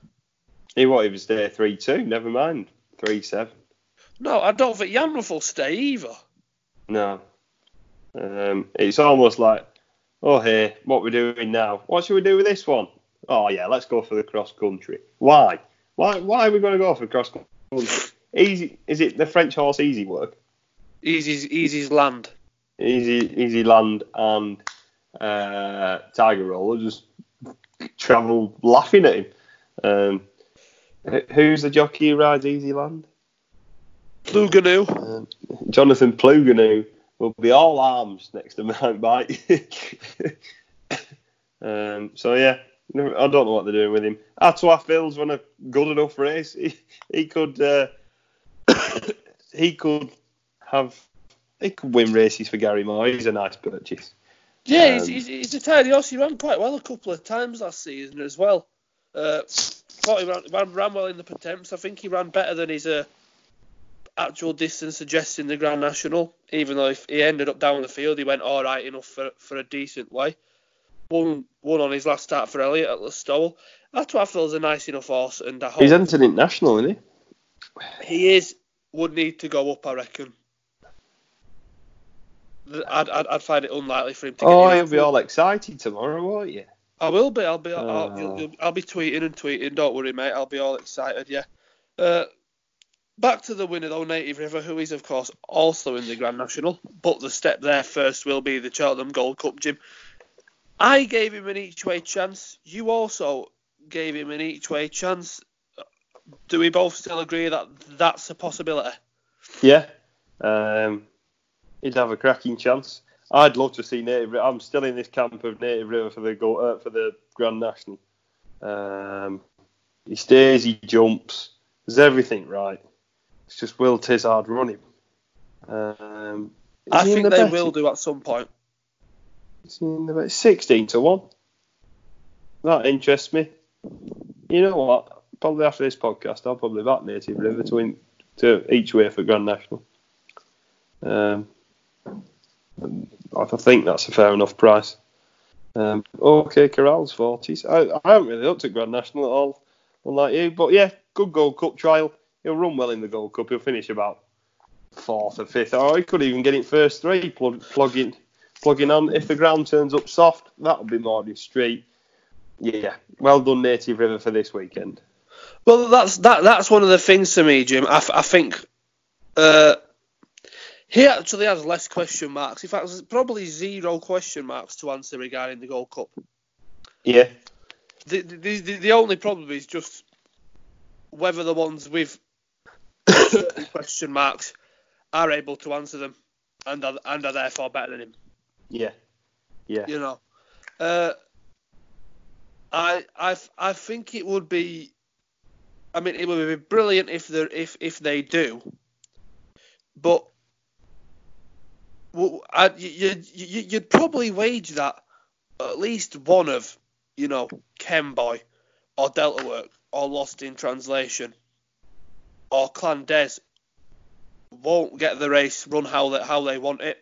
He won't even stay three two. Never mind three seven. No, I don't think Yanworth will stay either. No. Um, it's almost like, oh hey, what we're doing now? What should we do with this one? Oh yeah, let's go for the cross country. Why? Why? Why are we going to go for cross country? Easy? Is it the French horse easy work? Easy's, Easysland. Easy, Easysland and uh, Tiger Roller just travel laughing at him. Um, who's the jockey who rides Easy Land? Plouganou. Um, Jonathan Plouganou will be all arms next to (laughs) Mount bike. um, so yeah, I don't know what they're doing with him. A Toi Phil's run a good enough race. He, he could uh, (coughs) he could have he could win races for Gary Moore. He's a nice purchase. Yeah, he's, Um, he's, he's a tidy horse. He ran quite well a couple of times last season as well. Uh, thought he ran, ran, ran well in the Pertemps. I think he ran better than his. Uh, actual distance suggesting the Grand National, even though if he ended up down the field, he went all right enough for for a decent way. One won on his last start for Elliott at Listowel. That's what I feel is a nice enough horse, and I hope He's entered international, isn't he? he is would need to go up. I reckon. I'd, I'd, I'd find it unlikely for him to. Oh, get you'll be all excited tomorrow, won't you? I will be. I'll be. I'll, you'll, you'll, I'll be tweeting and tweeting. Don't worry, mate. I'll be all excited. Yeah. Uh, back to the winner though, Native River, who is of course also in the Grand National, but the step there first will be the Cheltenham Gold Cup, Jim. I gave him an each way chance. You also gave him an each way chance. Do we both still agree that that's a possibility? Yeah. Um, he'd have a cracking chance. I'd love to see Native. River. I'm still in this camp of Native River for the go uh, for the Grand National. Um, he stays, he jumps. There's everything right. It's just Will Tizzard running. Um, I think the they bet? will do at some point. Is in the bet? 16 to one. That interests me. You know what? Probably after this podcast, I'll probably back Native River to to each way for Grand National. Um, I think that's a fair enough price. Um, okay, Coral's 40s. I, I haven't really looked at Grand National at all, unlike you. But yeah, good Gold Cup trial. He'll run well in the Gold Cup. He'll finish about fourth or fifth. Or he could even get in first three, plug, plugging, plugging on. If the ground turns up soft, that'll be Morning Street. Yeah, well done, Native River, for this weekend. Well, that's that. That's one of the things to me, Jim. I think uh, he actually has less question marks. In fact, there's probably zero question marks to answer regarding the Gold Cup. Yeah, The the, the, the only problem is just whether the ones with (coughs) question marks are able to answer them and are, and are therefore better than him. yeah, yeah. You know, uh, I I I think it would be. I mean, it would be brilliant if they if if they do, but well, I, you, you, you'd probably wage that at least one of you know Kemboy or Delta Work or Lost in Translation or Clan Des won't get the race run how they how they want it,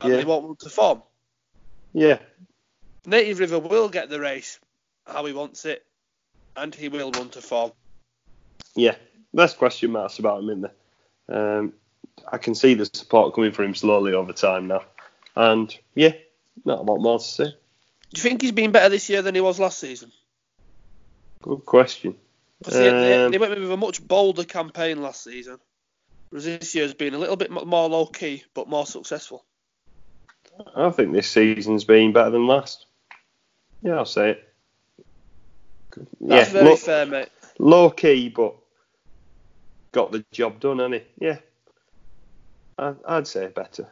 and Yeah. they won't want to form. Yeah, Native River will get the race how he wants it, and he will run to form. yeah. Less question marks about him in there. Um, I can see the support coming for him slowly over time now. And yeah, not a lot more to say. Do you think he's been better this year than he was last season? Good question. they, they, Um, they went with a much bolder campaign last season, whereas this year's been a little bit more low key but more successful. I think this season's been better than last. Yeah, I'll say it. That's yeah, very low, fair, mate. low key, but got the job done, hasn't he? Yeah. I, I'd say better.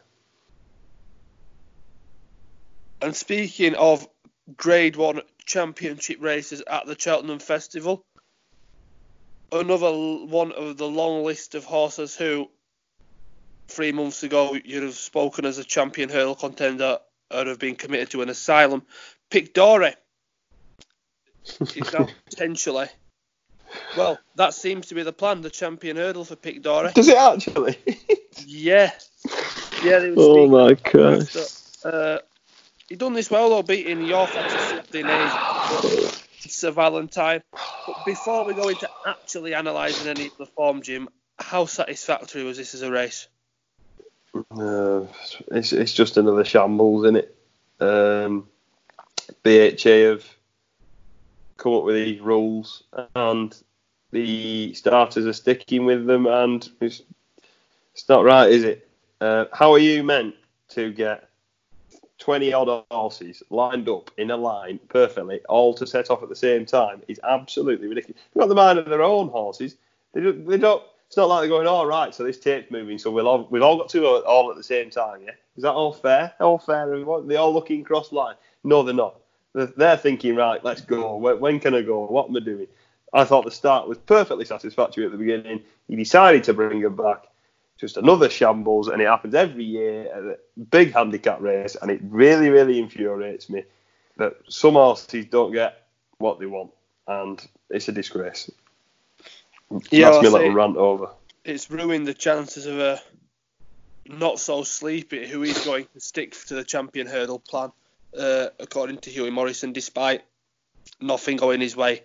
And speaking of Grade One Championship races at the Cheltenham Festival, another one of the long list of horses who three months ago you'd have spoken as a champion hurdle contender and have been committed to an asylum. Pic D'Orhy (laughs) potentially. Well, that seems to be the plan. The champion hurdle for Pic D'Orhy. Does it actually? (laughs) Yeah, yeah. They were oh my about god. that. Uh, he done this well though, beating your fantasy days, Sir Valentino. But before we go into actually analysing any of the form, Jim, how satisfactory was this as a race? Uh, it's it's just another shambles, isn't it? Um, BHA have come up with these rules, and the starters are sticking with them, and it's it's not right, is it? Uh, how are you meant to get 20 odd horses lined up in a line perfectly, all to set off at the same time? It's absolutely ridiculous. They've got the mind of their own horses. They don't, they don't. It's not like they're going, all right, so this tape's moving, so we'll all, we've all got to go all at the same time, yeah? Is that all fair? All fair? what- They're all looking cross line? No, they're not. They're, they're thinking, right, let's go. When, when can I go? What am I doing? I thought the start was perfectly satisfactory at the beginning. He decided to bring them back. Just another shambles, and it happens every year at a big handicap race, and it really, really infuriates me that some horses don't get what they want, and it's a disgrace. Yeah, That's my little rant over. it's ruined the chances of a not so sleepy who is going to stick to the champion hurdle plan, uh, according to Hughie Morrison, despite nothing going his way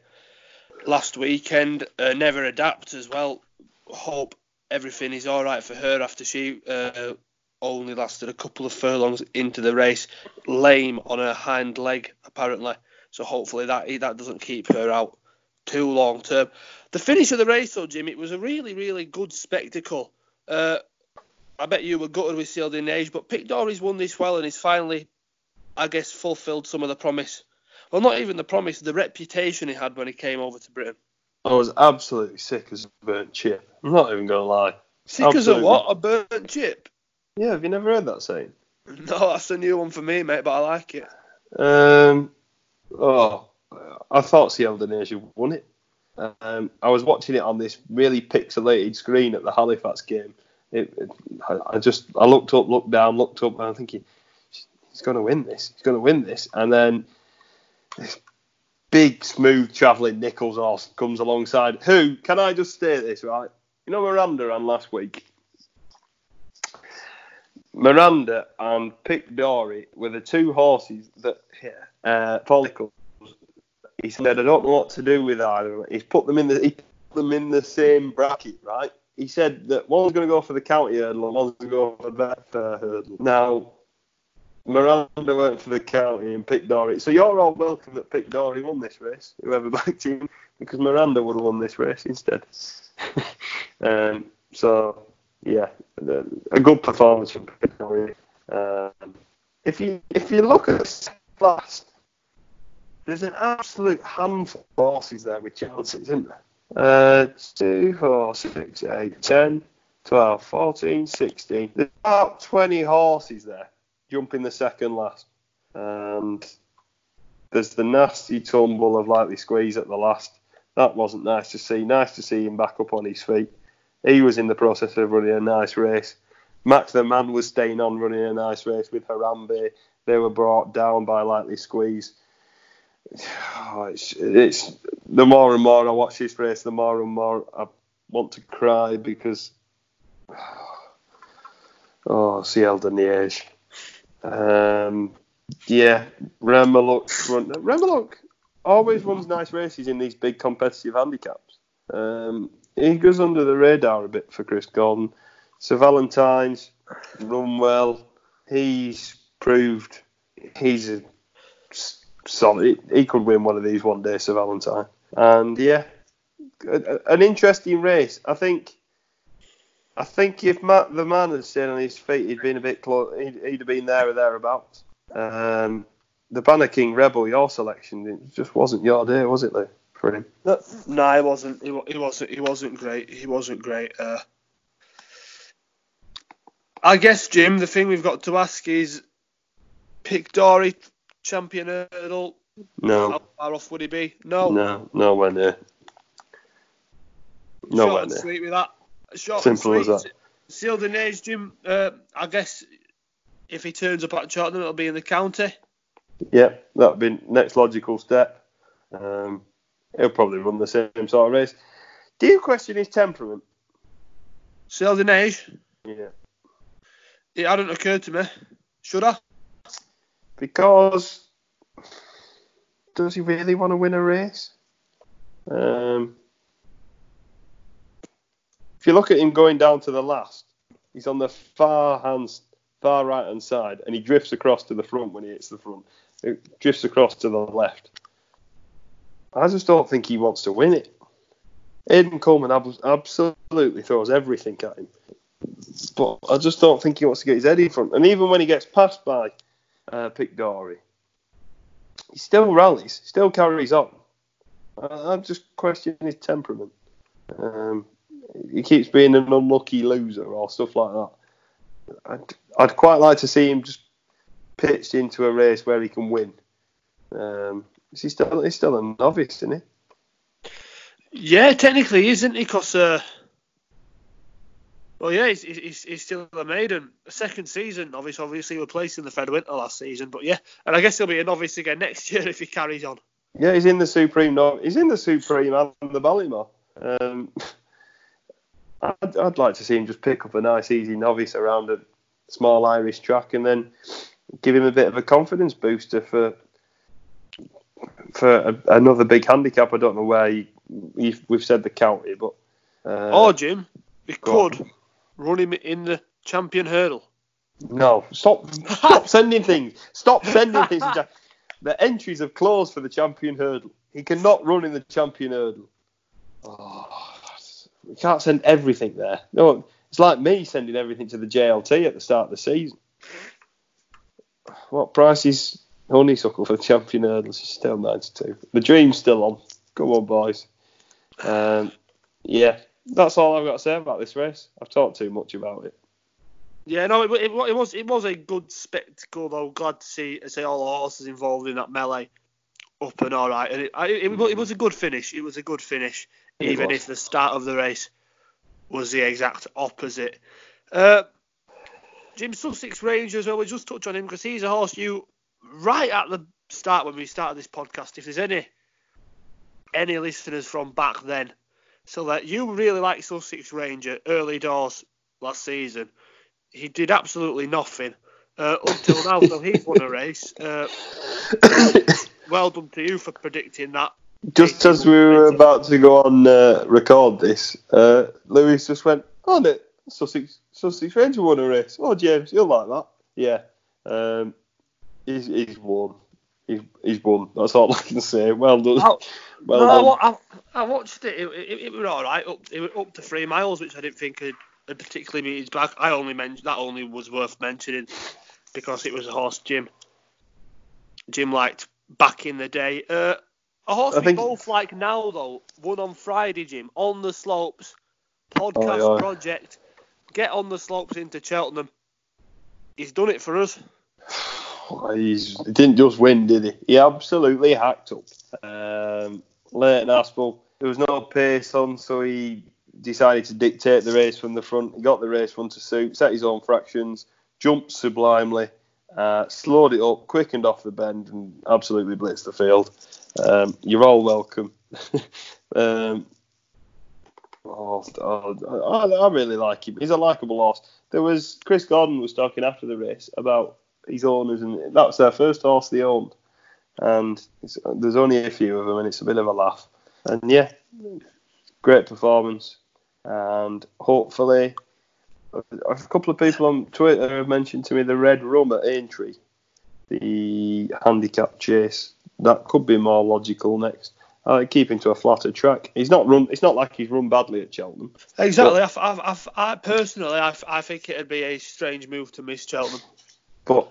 last weekend. Uh, never adapt as well. Hope everything is all right for her after she uh, only lasted a couple of furlongs into the race, lame on her hind leg apparently. So hopefully that that doesn't keep her out too long term. The finish of the race though, Jim, it was a really really good spectacle. Uh, I bet you were gutted with de Neige, but Pic D'Orhy's won this well and he's finally, I guess, fulfilled some of the promise. Well, not even the promise, the reputation he had when he came over to Britain. I was absolutely sick as a burnt chip. I'm not even going to lie. Sick absolutely. as a what? A burnt chip? Yeah, have you never heard that saying? No, that's a new one for me, mate, but I like it. Um, oh, I thought de Neige won it. Um, I was watching it on this really pixelated screen at the Halifax game, it, it, I, just I looked up, looked down, looked up, and I'm thinking he's going to win this. He's going to win this. And then big, smooth travelling Nicholls horse comes alongside. Who can I just say this right? You know Miranda ran last week. Miranda and Pic D'Orhy were the two horses that uh, follicles. He said, "I don't know what to do with either." He's put them in the he put them in the same bracket, right? he said that one's going to go for the county hurdle and one's going to go for the Betfair hurdle. Now, Miranda went for the county and Pic D'Orhy. So you're all welcome that Pic D'Orhy won this race, whoever (laughs) backed him, because Miranda would have won this race instead. (laughs) um, so, yeah, a good performance from Pic D'Orhy. Um, if you if you look at last, there's an absolute handful of horses there with chances, isn't there? Uh, 2, 4, 6, 8, 10, 12, 14, 16. There's about 20 horses there jumping the second last. And there's the nasty tumble of Lightly Squeeze at the last. That wasn't nice to see. Nice to see him back up on his feet. He was in the process of running a nice race. Max the man was staying on running a nice race with Harambe. They were brought down by Lightly Squeeze. (sighs) Oh, it's, it's the more and more I watch this race, the more and more I want to cry because (sighs) oh, Ciel de Neige. Um, yeah, Remiluc run. Always runs nice races in these big competitive handicaps. Um, he goes under the radar a bit for Chris Gordon. Sir Valentino's run well. He's proved he's a solid. He could win one of these one day, Sir Valentino. And yeah, an interesting race. I think. I think if Matt, the man had stayed on his feet, he'd been a bit close. He'd, he'd have been there or thereabouts. Um, the Banner King Rebel, your selection, it just wasn't your day, was it, Lee, for him? No, no it wasn't. He, he wasn't. He wasn't great. He wasn't great. Uh, I guess, Jim, the thing we've got to ask is, Pic D'Orhy champion hurdle? No. How far off would he be? No. No, nowhere near. Nowhere Short near. sweet with that. Short Simple as that. Ciel de Neige, Jim. Uh, I guess if he turns up at Cheltenham, it'll be in the county. Yeah, that'd be next logical step. Um, he'll probably run the same sort of race. Do you question his temperament? Ciel de Neige? Yeah. It hadn't occurred to me. Should I? because does he really want to win a race? Um, if you look at him going down to the last, he's on the far hand, far right hand side, and he drifts across to the front when he hits the front. It drifts across to the left. I just don't think he wants to win it. Aidan Coleman absolutely throws everything at him, but I just don't think he wants to get his head in front. And even when he gets passed by uh, Pic D'Orhy. He still rallies, still carries on. I'm just questioning his temperament. Um, he keeps being an unlucky loser or stuff like that. I'd, I'd, quite like to see him just pitched into a race where he can win. Um, he's still he's still a novice, isn't he? Yeah, technically, isn't he? Because uh, well, yeah, he's, he's, he's still a maiden. Second season, novice, obviously replacing the Fred Winter last season, but yeah, and I guess he'll be a novice again (laughs) next year if he carries on. Yeah, he's in the Supreme. No, he's in the Supreme and the Ballymore. Um, (laughs) I'd, I'd like to see him just pick up a nice, easy novice around a small Irish track and then give him a bit of a confidence booster for for a, another big handicap. I don't know where he, we've said the county, but uh, oh, Jim, we could on. run him in the champion hurdle. No, stop! Stop sending things. Stop sending things. (laughs) the entries have closed for the champion hurdle. He cannot run in the champion hurdle. Oh, we can't send everything there. No, it's like me sending everything to the JLT at the start of the season. What price is honeysuckle for the champion hurdles? It's still 92. The dream's still on. Come on, boys. Um, yeah, that's all I've got to say about this race. I've talked too much about it. Yeah, no, it, it, it, was it was a good spectacle though. Glad to see see all the horses involved in that melee up and all right, and it, it, it was a good finish. It was a good finish, even if the start of the race was the exact opposite. Uh, Jim Sussex Ranger as well. We just touch on him because he's a horse you right at the start when we started this podcast. If there's any any listeners from back then, so that you really like Sussex Ranger early doors last season he did absolutely nothing uh, until now. so he's won a race. Uh, (coughs) well done to you for predicting that. Just as we were about to go on uh, record this, uh, Lewis just went, "Oh, it, Sussex Sussex Ranger won a race. Oh, James, you'll like that." Yeah, um, he's he's won. He's, he's won. That's all (laughs) I can say. Well done. Well (laughs) no, done. I, I, watched it. It, it, it was all right. Up, it was up to three miles, which I didn't think had and particularly meet his back. I only mentioned that only was worth mentioning because it was a horse Jim Jim liked back in the day. Uh, a horse I we think... both like now though. Won on Friday, Jim, on the slopes. Podcast oh, yeah. project. Get on the slopes into Cheltenham. He's done it for us. (sighs) He's, he didn't just win, did he? He absolutely hacked up. Um, Leighton Aspell, there was no pace on, so he decided to dictate the race from the front. He got the race run to suit, set his own fractions, jumped sublimely, uh, slowed it up, quickened off the bend, and absolutely blitzed the field. Um, you're all welcome. (laughs) um, oh, I, I, really like him. He's a likable horse. There was Chris Gordon was talking after the race about his owners, and that was their first horse they owned. And there's only a few of them, and it's a bit of a laugh. And yeah, great performance and hopefully a couple of people on Twitter have mentioned to me the red rum at Aintree, the handicap chase. That could be more logical next. Uh, keeping to a flatter track. He's not run. It's not like he's run badly at Cheltenham. Exactly. But, I, I, I, personally, I, I think it'd be a strange move to miss Cheltenham. But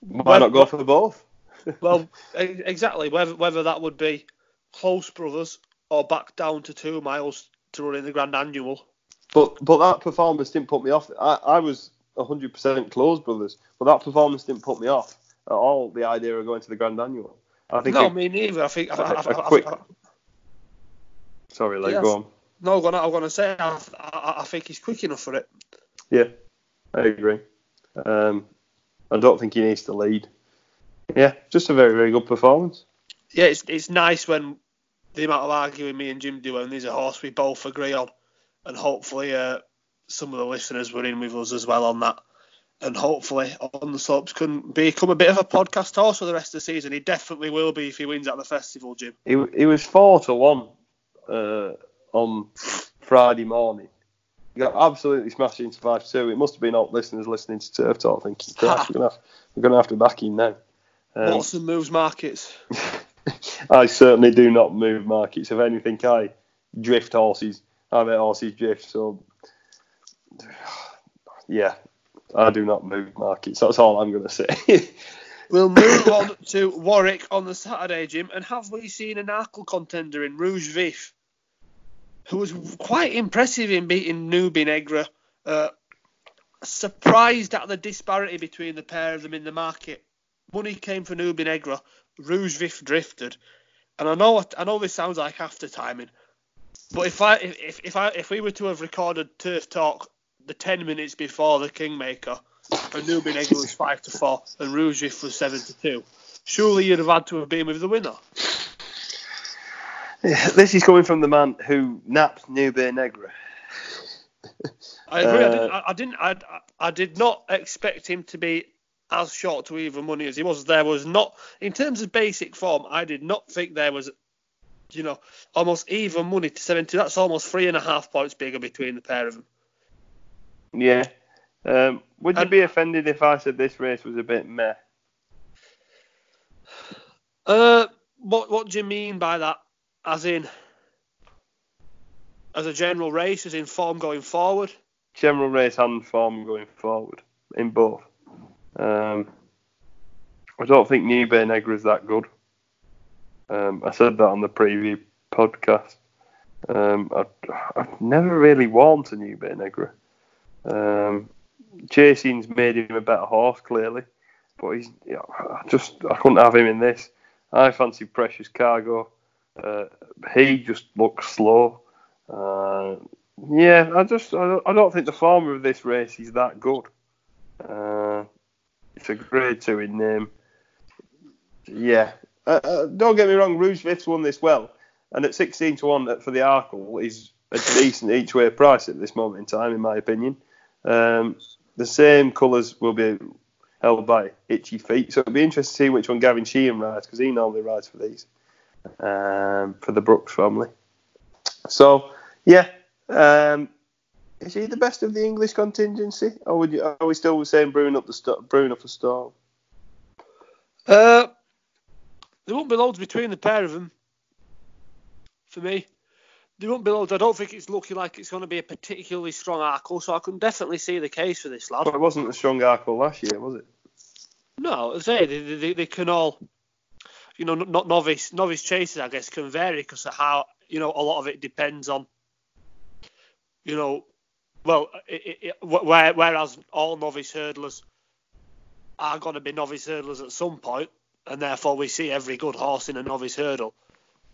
why not go for both? (laughs) well, exactly. Whether whether that would be close brothers or back down to two miles to run in the Grand Annual. But but that performance didn't put me off. I, I was 100% close, brothers, but that performance didn't put me off at all. The idea of going to the Grand Annual. I think. No, it, me neither. I think. A, I, I, quick. Sorry, yeah, go on. No, I'm gonna, say I, I, think he's quick enough for it. Yeah, I agree. Um, I don't think he needs to lead. Yeah, just a very, very good performance. Yeah, it's it's nice when the amount of arguing me and Jim do, when there's a horse we both agree on, and hopefully uh, some of the listeners were in with us as well on that. And hopefully on the slopes can become a bit of a podcast horse for the rest of the season. He definitely will be if he wins at the festival, Jim. He, he was four to one uh, on Friday morning. He got absolutely smashed into five two. It must have been all listeners listening to Turf Talk thinking, we're gonna have, (laughs) we're gonna have to back him now. Um, Watson moves markets. (laughs) I certainly do not move markets. If anything, I drift horses. I let horses drift. So, yeah, I do not move markets. That's all I'm going to say. (laughs) we'll move on to Warwick on the Saturday, Jim. And have we seen an Arkle contender in Rouge Vif, who was quite impressive in beating Nube Negra? Uh, surprised at the disparity between the pair of them in the market. Money came for Nube Negra, Rouge Vif drifted, and I know I know this sounds like after timing, but if I if if I if we were to have recorded Turf Talk the ten minutes before the Kingmaker, and Negra was five to four and Rouge Vif was seven to two, surely you'd have had to have been with the winner. This is coming from the man who napped Negra. (laughs) I agree. Uh, I, didn't, I, I, didn't. I, I did not expect him to be as short to even money as he was. There was not, in terms of basic form, I did not think there was, you know, almost even money to 70. That's almost three and a half points bigger between the pair of them. Yeah. Um, would you and, be offended if I said this race was a bit meh? Uh, what what do you mean by that? As in, as a general race, as in form going forward? General race and form going forward in both. Um, I don't think Nube Negra is that good. Um, I said that on the preview podcast. Um, I, have never really worn to Nube Negra. Um, Chasing's made him a better horse, clearly, but he's I just I couldn't have him in this. I fancy Precious Cargo. Uh, he just looks slow. Uh, yeah, I just I don't, think the form of this race is that good. Uh, it's a grade two in name. Yeah, uh, uh, don't get me wrong. Vif's won this well, and at 16 to one for the Arkle is a decent each way price at this moment in time, in my opinion. Um, the same colours will be held by Itchy Feet, so it'll be interesting to see which one Gavin Sheehan rides because he normally rides for these um, for the Brooks family. So yeah, um, is he the best of the English contingency, or would you, are we still saying brewing up the st- up storm? Uh, there won't be loads between the pair of them. For me, there won't be loads. I don't think it's looking like it's going to be a particularly strong Arkle, so I can definitely see the case for this lad. But it wasn't a strong Arkle last year, was it? No, I say they, they, they can all, you know, not novice novice chasers, I guess, can vary because of how you know a lot of it depends on, you know, well, it, it, where, whereas all novice hurdlers are going to be novice hurdlers at some point, and therefore we see every good horse in a novice hurdle.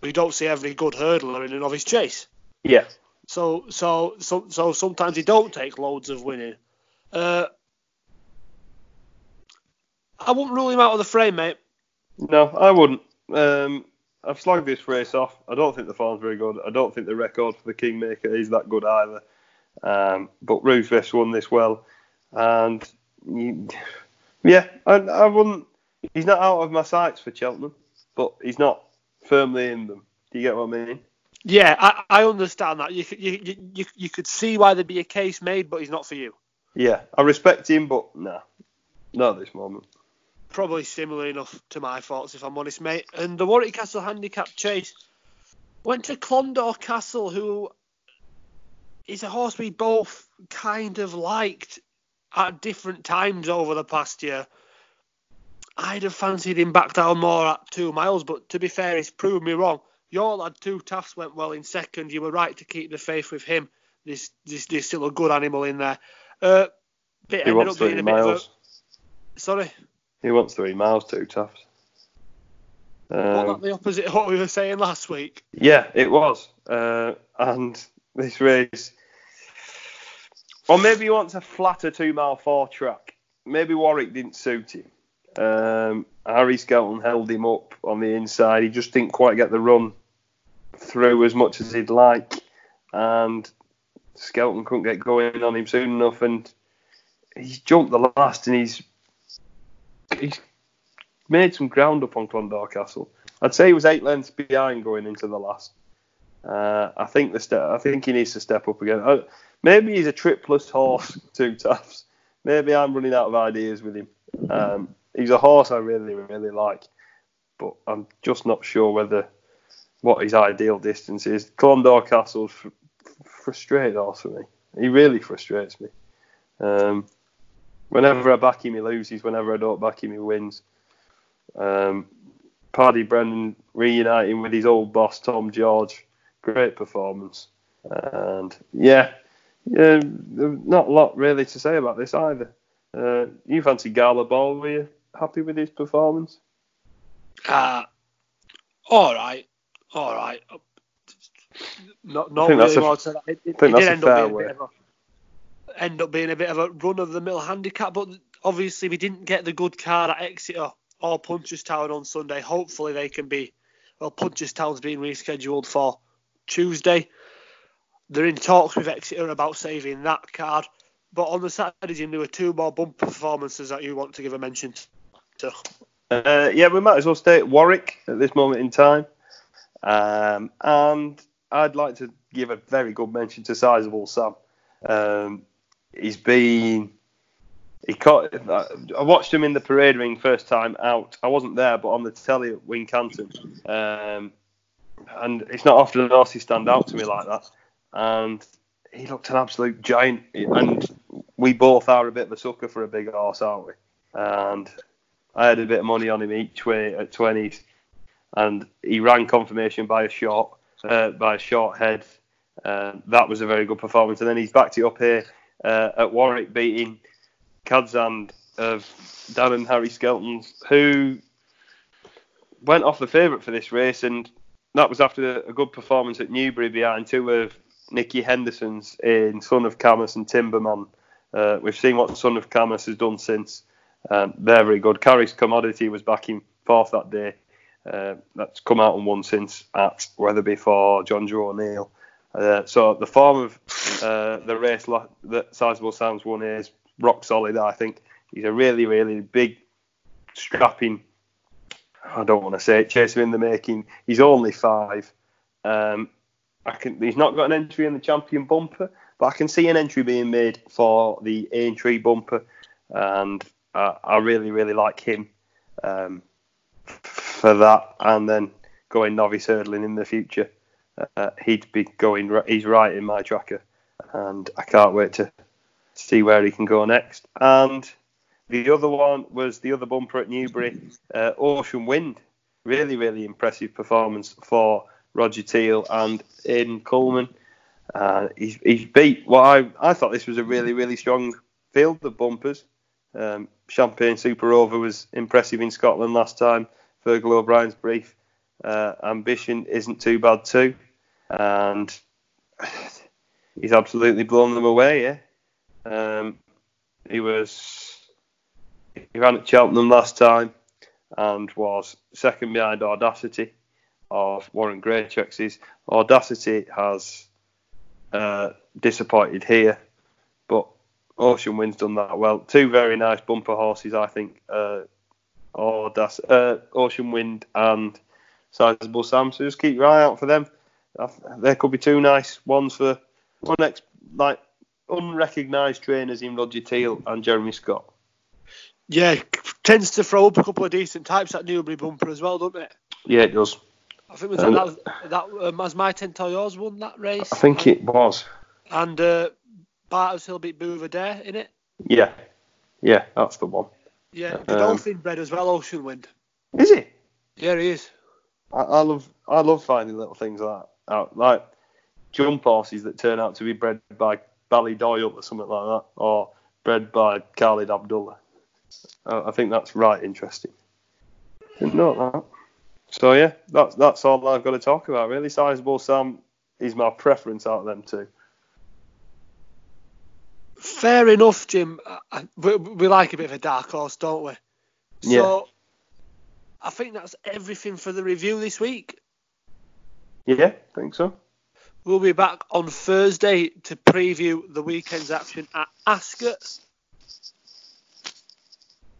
We don't see every good hurdler in a novice chase. Yeah. So so so so sometimes you don't take loads of winning. Uh, I wouldn't rule him out of the frame, mate. No, I wouldn't. Um, I've slogged this race off. I don't think the form's very good. I don't think the record for the Kingmaker is that good either. Um, but Rouge Vif won this well, and (sighs) yeah, I, I wouldn't. He's not out of my sights for Cheltenham, but he's not firmly in them. Do you get what I mean? Yeah, I, I understand that. You, you, you, you could see why there'd be a case made, but he's not for you. Yeah, I respect him, but nah, not at this moment. Probably similar enough to my thoughts, if I'm honest, mate. And the Warwick Castle handicap chase went to Clondaw Castle, who is a horse we both kind of liked at different times over the past year. I'd have fancied him back down more at two miles, but to be fair, he's proved me wrong. Your lad Two Taffs went well in second. You were right to keep the faith with him. There's, there's, there's still a good animal in there. Uh, he wants three miles. A, sorry. He wants three miles. Two Taffs. Um, that the opposite of what we were saying last week? Yeah, it was. Uh, and (laughs) this race. Or maybe he wants a flatter two mile four track. Maybe Warwick didn't suit him. Um, Harry Skelton held him up on the inside. He just didn't quite get the run through as much as he'd like, and Skelton couldn't get going on him soon enough, and he's jumped the last, and he's he's made some ground up on Clondaw Castle. I'd say he was eight lengths behind going into the last. Uh, I think the step. I think he needs to step up again. Uh, maybe he's a tripless horse, (laughs) Two Taffs. Maybe I'm running out of ideas with him. Um, he's a horse I really, really like, but I'm just not sure whether what his ideal distance is. Clondaw Castle's fr- frustrated horse for me. He really frustrates me. Um, whenever I back him, he loses. Whenever I don't back him, he wins. Um, Paddy Brennan reuniting with his old boss Tom George, great performance. And yeah, yeah, not a lot really to say about this either. Uh, you fancy Gala Ball, were you happy with his performance? Uh, all right, all right. Not, not really more to that. It, it, it did end up, being a, end up being a bit of a run of the mill handicap, but obviously we didn't get the good card at Exeter or Punchestown on Sunday. Hopefully they can be. Well, Punchestown's being rescheduled for Tuesday. they're in talks with Exeter about saving that card. But on the Saturday, Jim, there were two more bumper performances that you want to give a mention Uh, yeah, we might as well stay at Warwick at this moment in time. Um, and I'd like to give a very good mention to Sizable Sam. Um, he's been. He caught. I watched him in the parade ring first time out. I wasn't there, but on the telly at Wincanton. Um, and it's not often horses stand out to me like that. And he looked an absolute giant. And we both are a bit of a sucker for a big horse, aren't we? And I had a bit of money on him each way at 20s, and he ran confirmation by a short, uh, by a short head. Uh, that was a very good performance, and then he's backed it up here uh, at Warwick, beating Kadzand of Dan and Harry Skelton's, who went off the favourite for this race, and that was after a good performance at Newbury behind two of Nicky Henderson's in Son of Camus and Timberman. Uh, we've seen what Son of Camus has done since. Um, they're very good. Carrie's Commodity was back in fourth that day. Uh, that's come out and won since at Wetherby for Jonjo O'Neill. Uh, so the form of uh, the race that Sizable Sam's won is rock solid. I think he's a really, really big, strapping. I don't want to say it, chaser in the making. He's only five. Um, I can. He's not got an entry in the champion bumper, but I can see an entry being made for the Aintree bumper, and uh, I really, really like him um, for that. And then going novice hurdling in the future, uh, he'd be going. He's right in my tracker, and I can't wait to see where he can go next. And the other one was the other bumper at Newbury, uh, Ocean Wind. Really, really impressive performance for Roger Teal and Aidan Coleman. Uh, he's, he's beat what I, I thought this was a really, really strong field of bumpers. Um, Champagne Super Over was impressive in Scotland last time. Fergal O'Brien's brief. Uh, ambition isn't too bad too, and (sighs) he's absolutely blown them away. Yeah, um, he was he ran at Cheltenham last time and was second behind Audacity of Warren Greatrex. Audacity has uh, disappointed here, Ocean Wind's done that well. Two very nice bumper horses, I think. Uh, that's uh, Ocean Wind and Sizable Sam. So just keep your eye out for them. There could be two nice ones for one next like unrecognised trainers in Roger Teal and Jeremy Scott. Yeah, tends to throw up a couple of decent types at Newbury bumper as well, doesn't it? Yeah, it does. I think was that, that, that um, has my ten to yours won that race. I think it was. And uh, Barters Hill beat Bouvardere in it. Yeah, yeah, that's the one. Yeah, the um, Godolphin bred as well, Ocean Wind. Is he? Yeah, he is. I, I love I love finding little things like that out, like jump horses that turn out to be bred by Ballydoyle or something like that, or bred by Khalid Abdullah. I, I think that's right interesting. Didn't know that. So yeah, that's that's all I've got to talk about. Really, sizable Sam is my preference out of them two. Fair enough, Jim. We, we like a bit of a dark horse, don't we? So, yeah. I think that's everything for the review this week. Yeah, I think so. We'll be back on Thursday to preview the weekend's action at Ascot.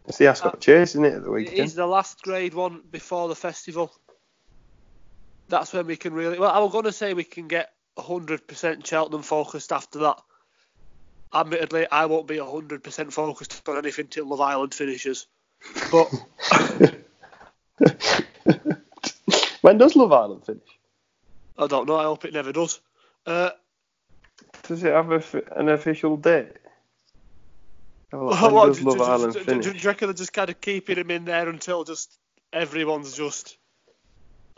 It's the Ascot uh, Chase, isn't it, at the weekend? It is the last grade one before the festival. That's when we can really. Well, I was going to say we can get 100% Cheltenham focused after that. Admittedly, I won't be 100% focused on anything till Love Island finishes. But. (laughs) when does Love Island finish? I don't know. I hope it never does. Uh, does it have a, an official date? Well, what, does Love Island do, finish? Do, do you reckon they're just kind of keeping him in there until just everyone's just.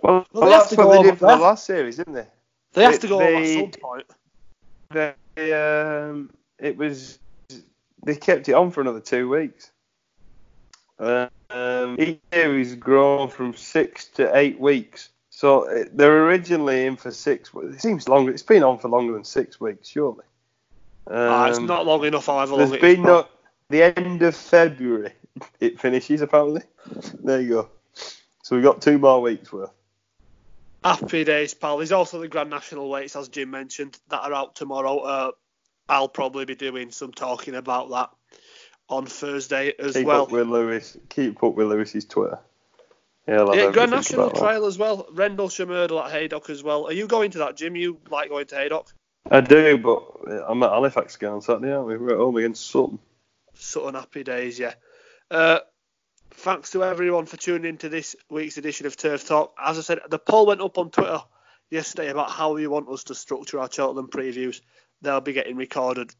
Well, well, well that's what they did for the last series, didn't they? They have to go they, at some point. They, um, it was they kept it on for another two weeks. Um, each series grown from six to eight weeks. So uh, they're originally in for six. It seems longer. It's been on for longer than six weeks, surely. Um, ah, it's not long enough. However long there's been no, the end of February (laughs) it finishes apparently. There you go. So we've got two more weeks worth. Happy days, pal. There's also the Grand National weights, as Jim mentioned, that are out tomorrow. Uh, I'll probably be doing some talking about that on Thursday as Keep well. Keep up with Lewis. Keep up with Lewis's Twitter. He'll have yeah, Grand National about that. trial as well. Rendlesham Hurdle at Haydock as well. Are you going to that, Jim? You like going to Haydock? I do, but I'm at Halifax again on Saturday, aren't we? We're at home against Sutton. Sutton happy days, yeah. Uh, thanks to everyone for tuning in to this week's edition of Turf Talk. As I said, the poll went up on Twitter yesterday about how you want us to structure our Cheltenham previews. They'll be getting recorded,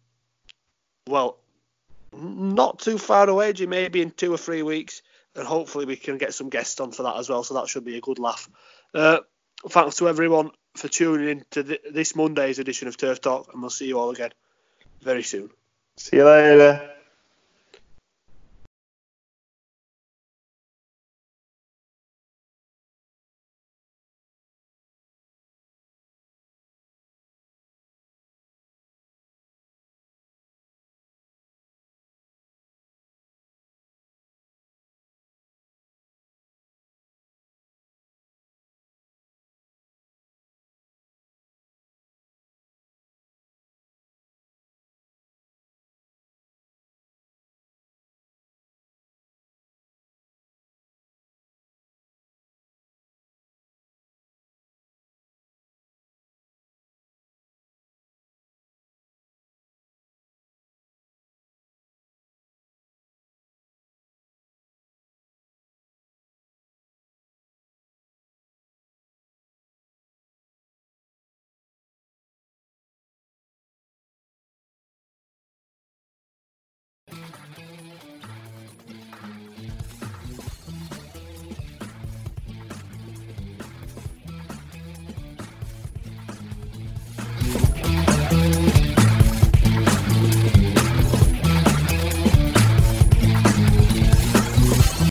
well, not too far away, Jim, maybe in two or three weeks. And hopefully we can get some guests on for that as well, so that should be a good laugh. Uh, thanks to everyone for tuning in to th- this Monday's edition of Turf Talk, and we'll see you all again very soon. See you later.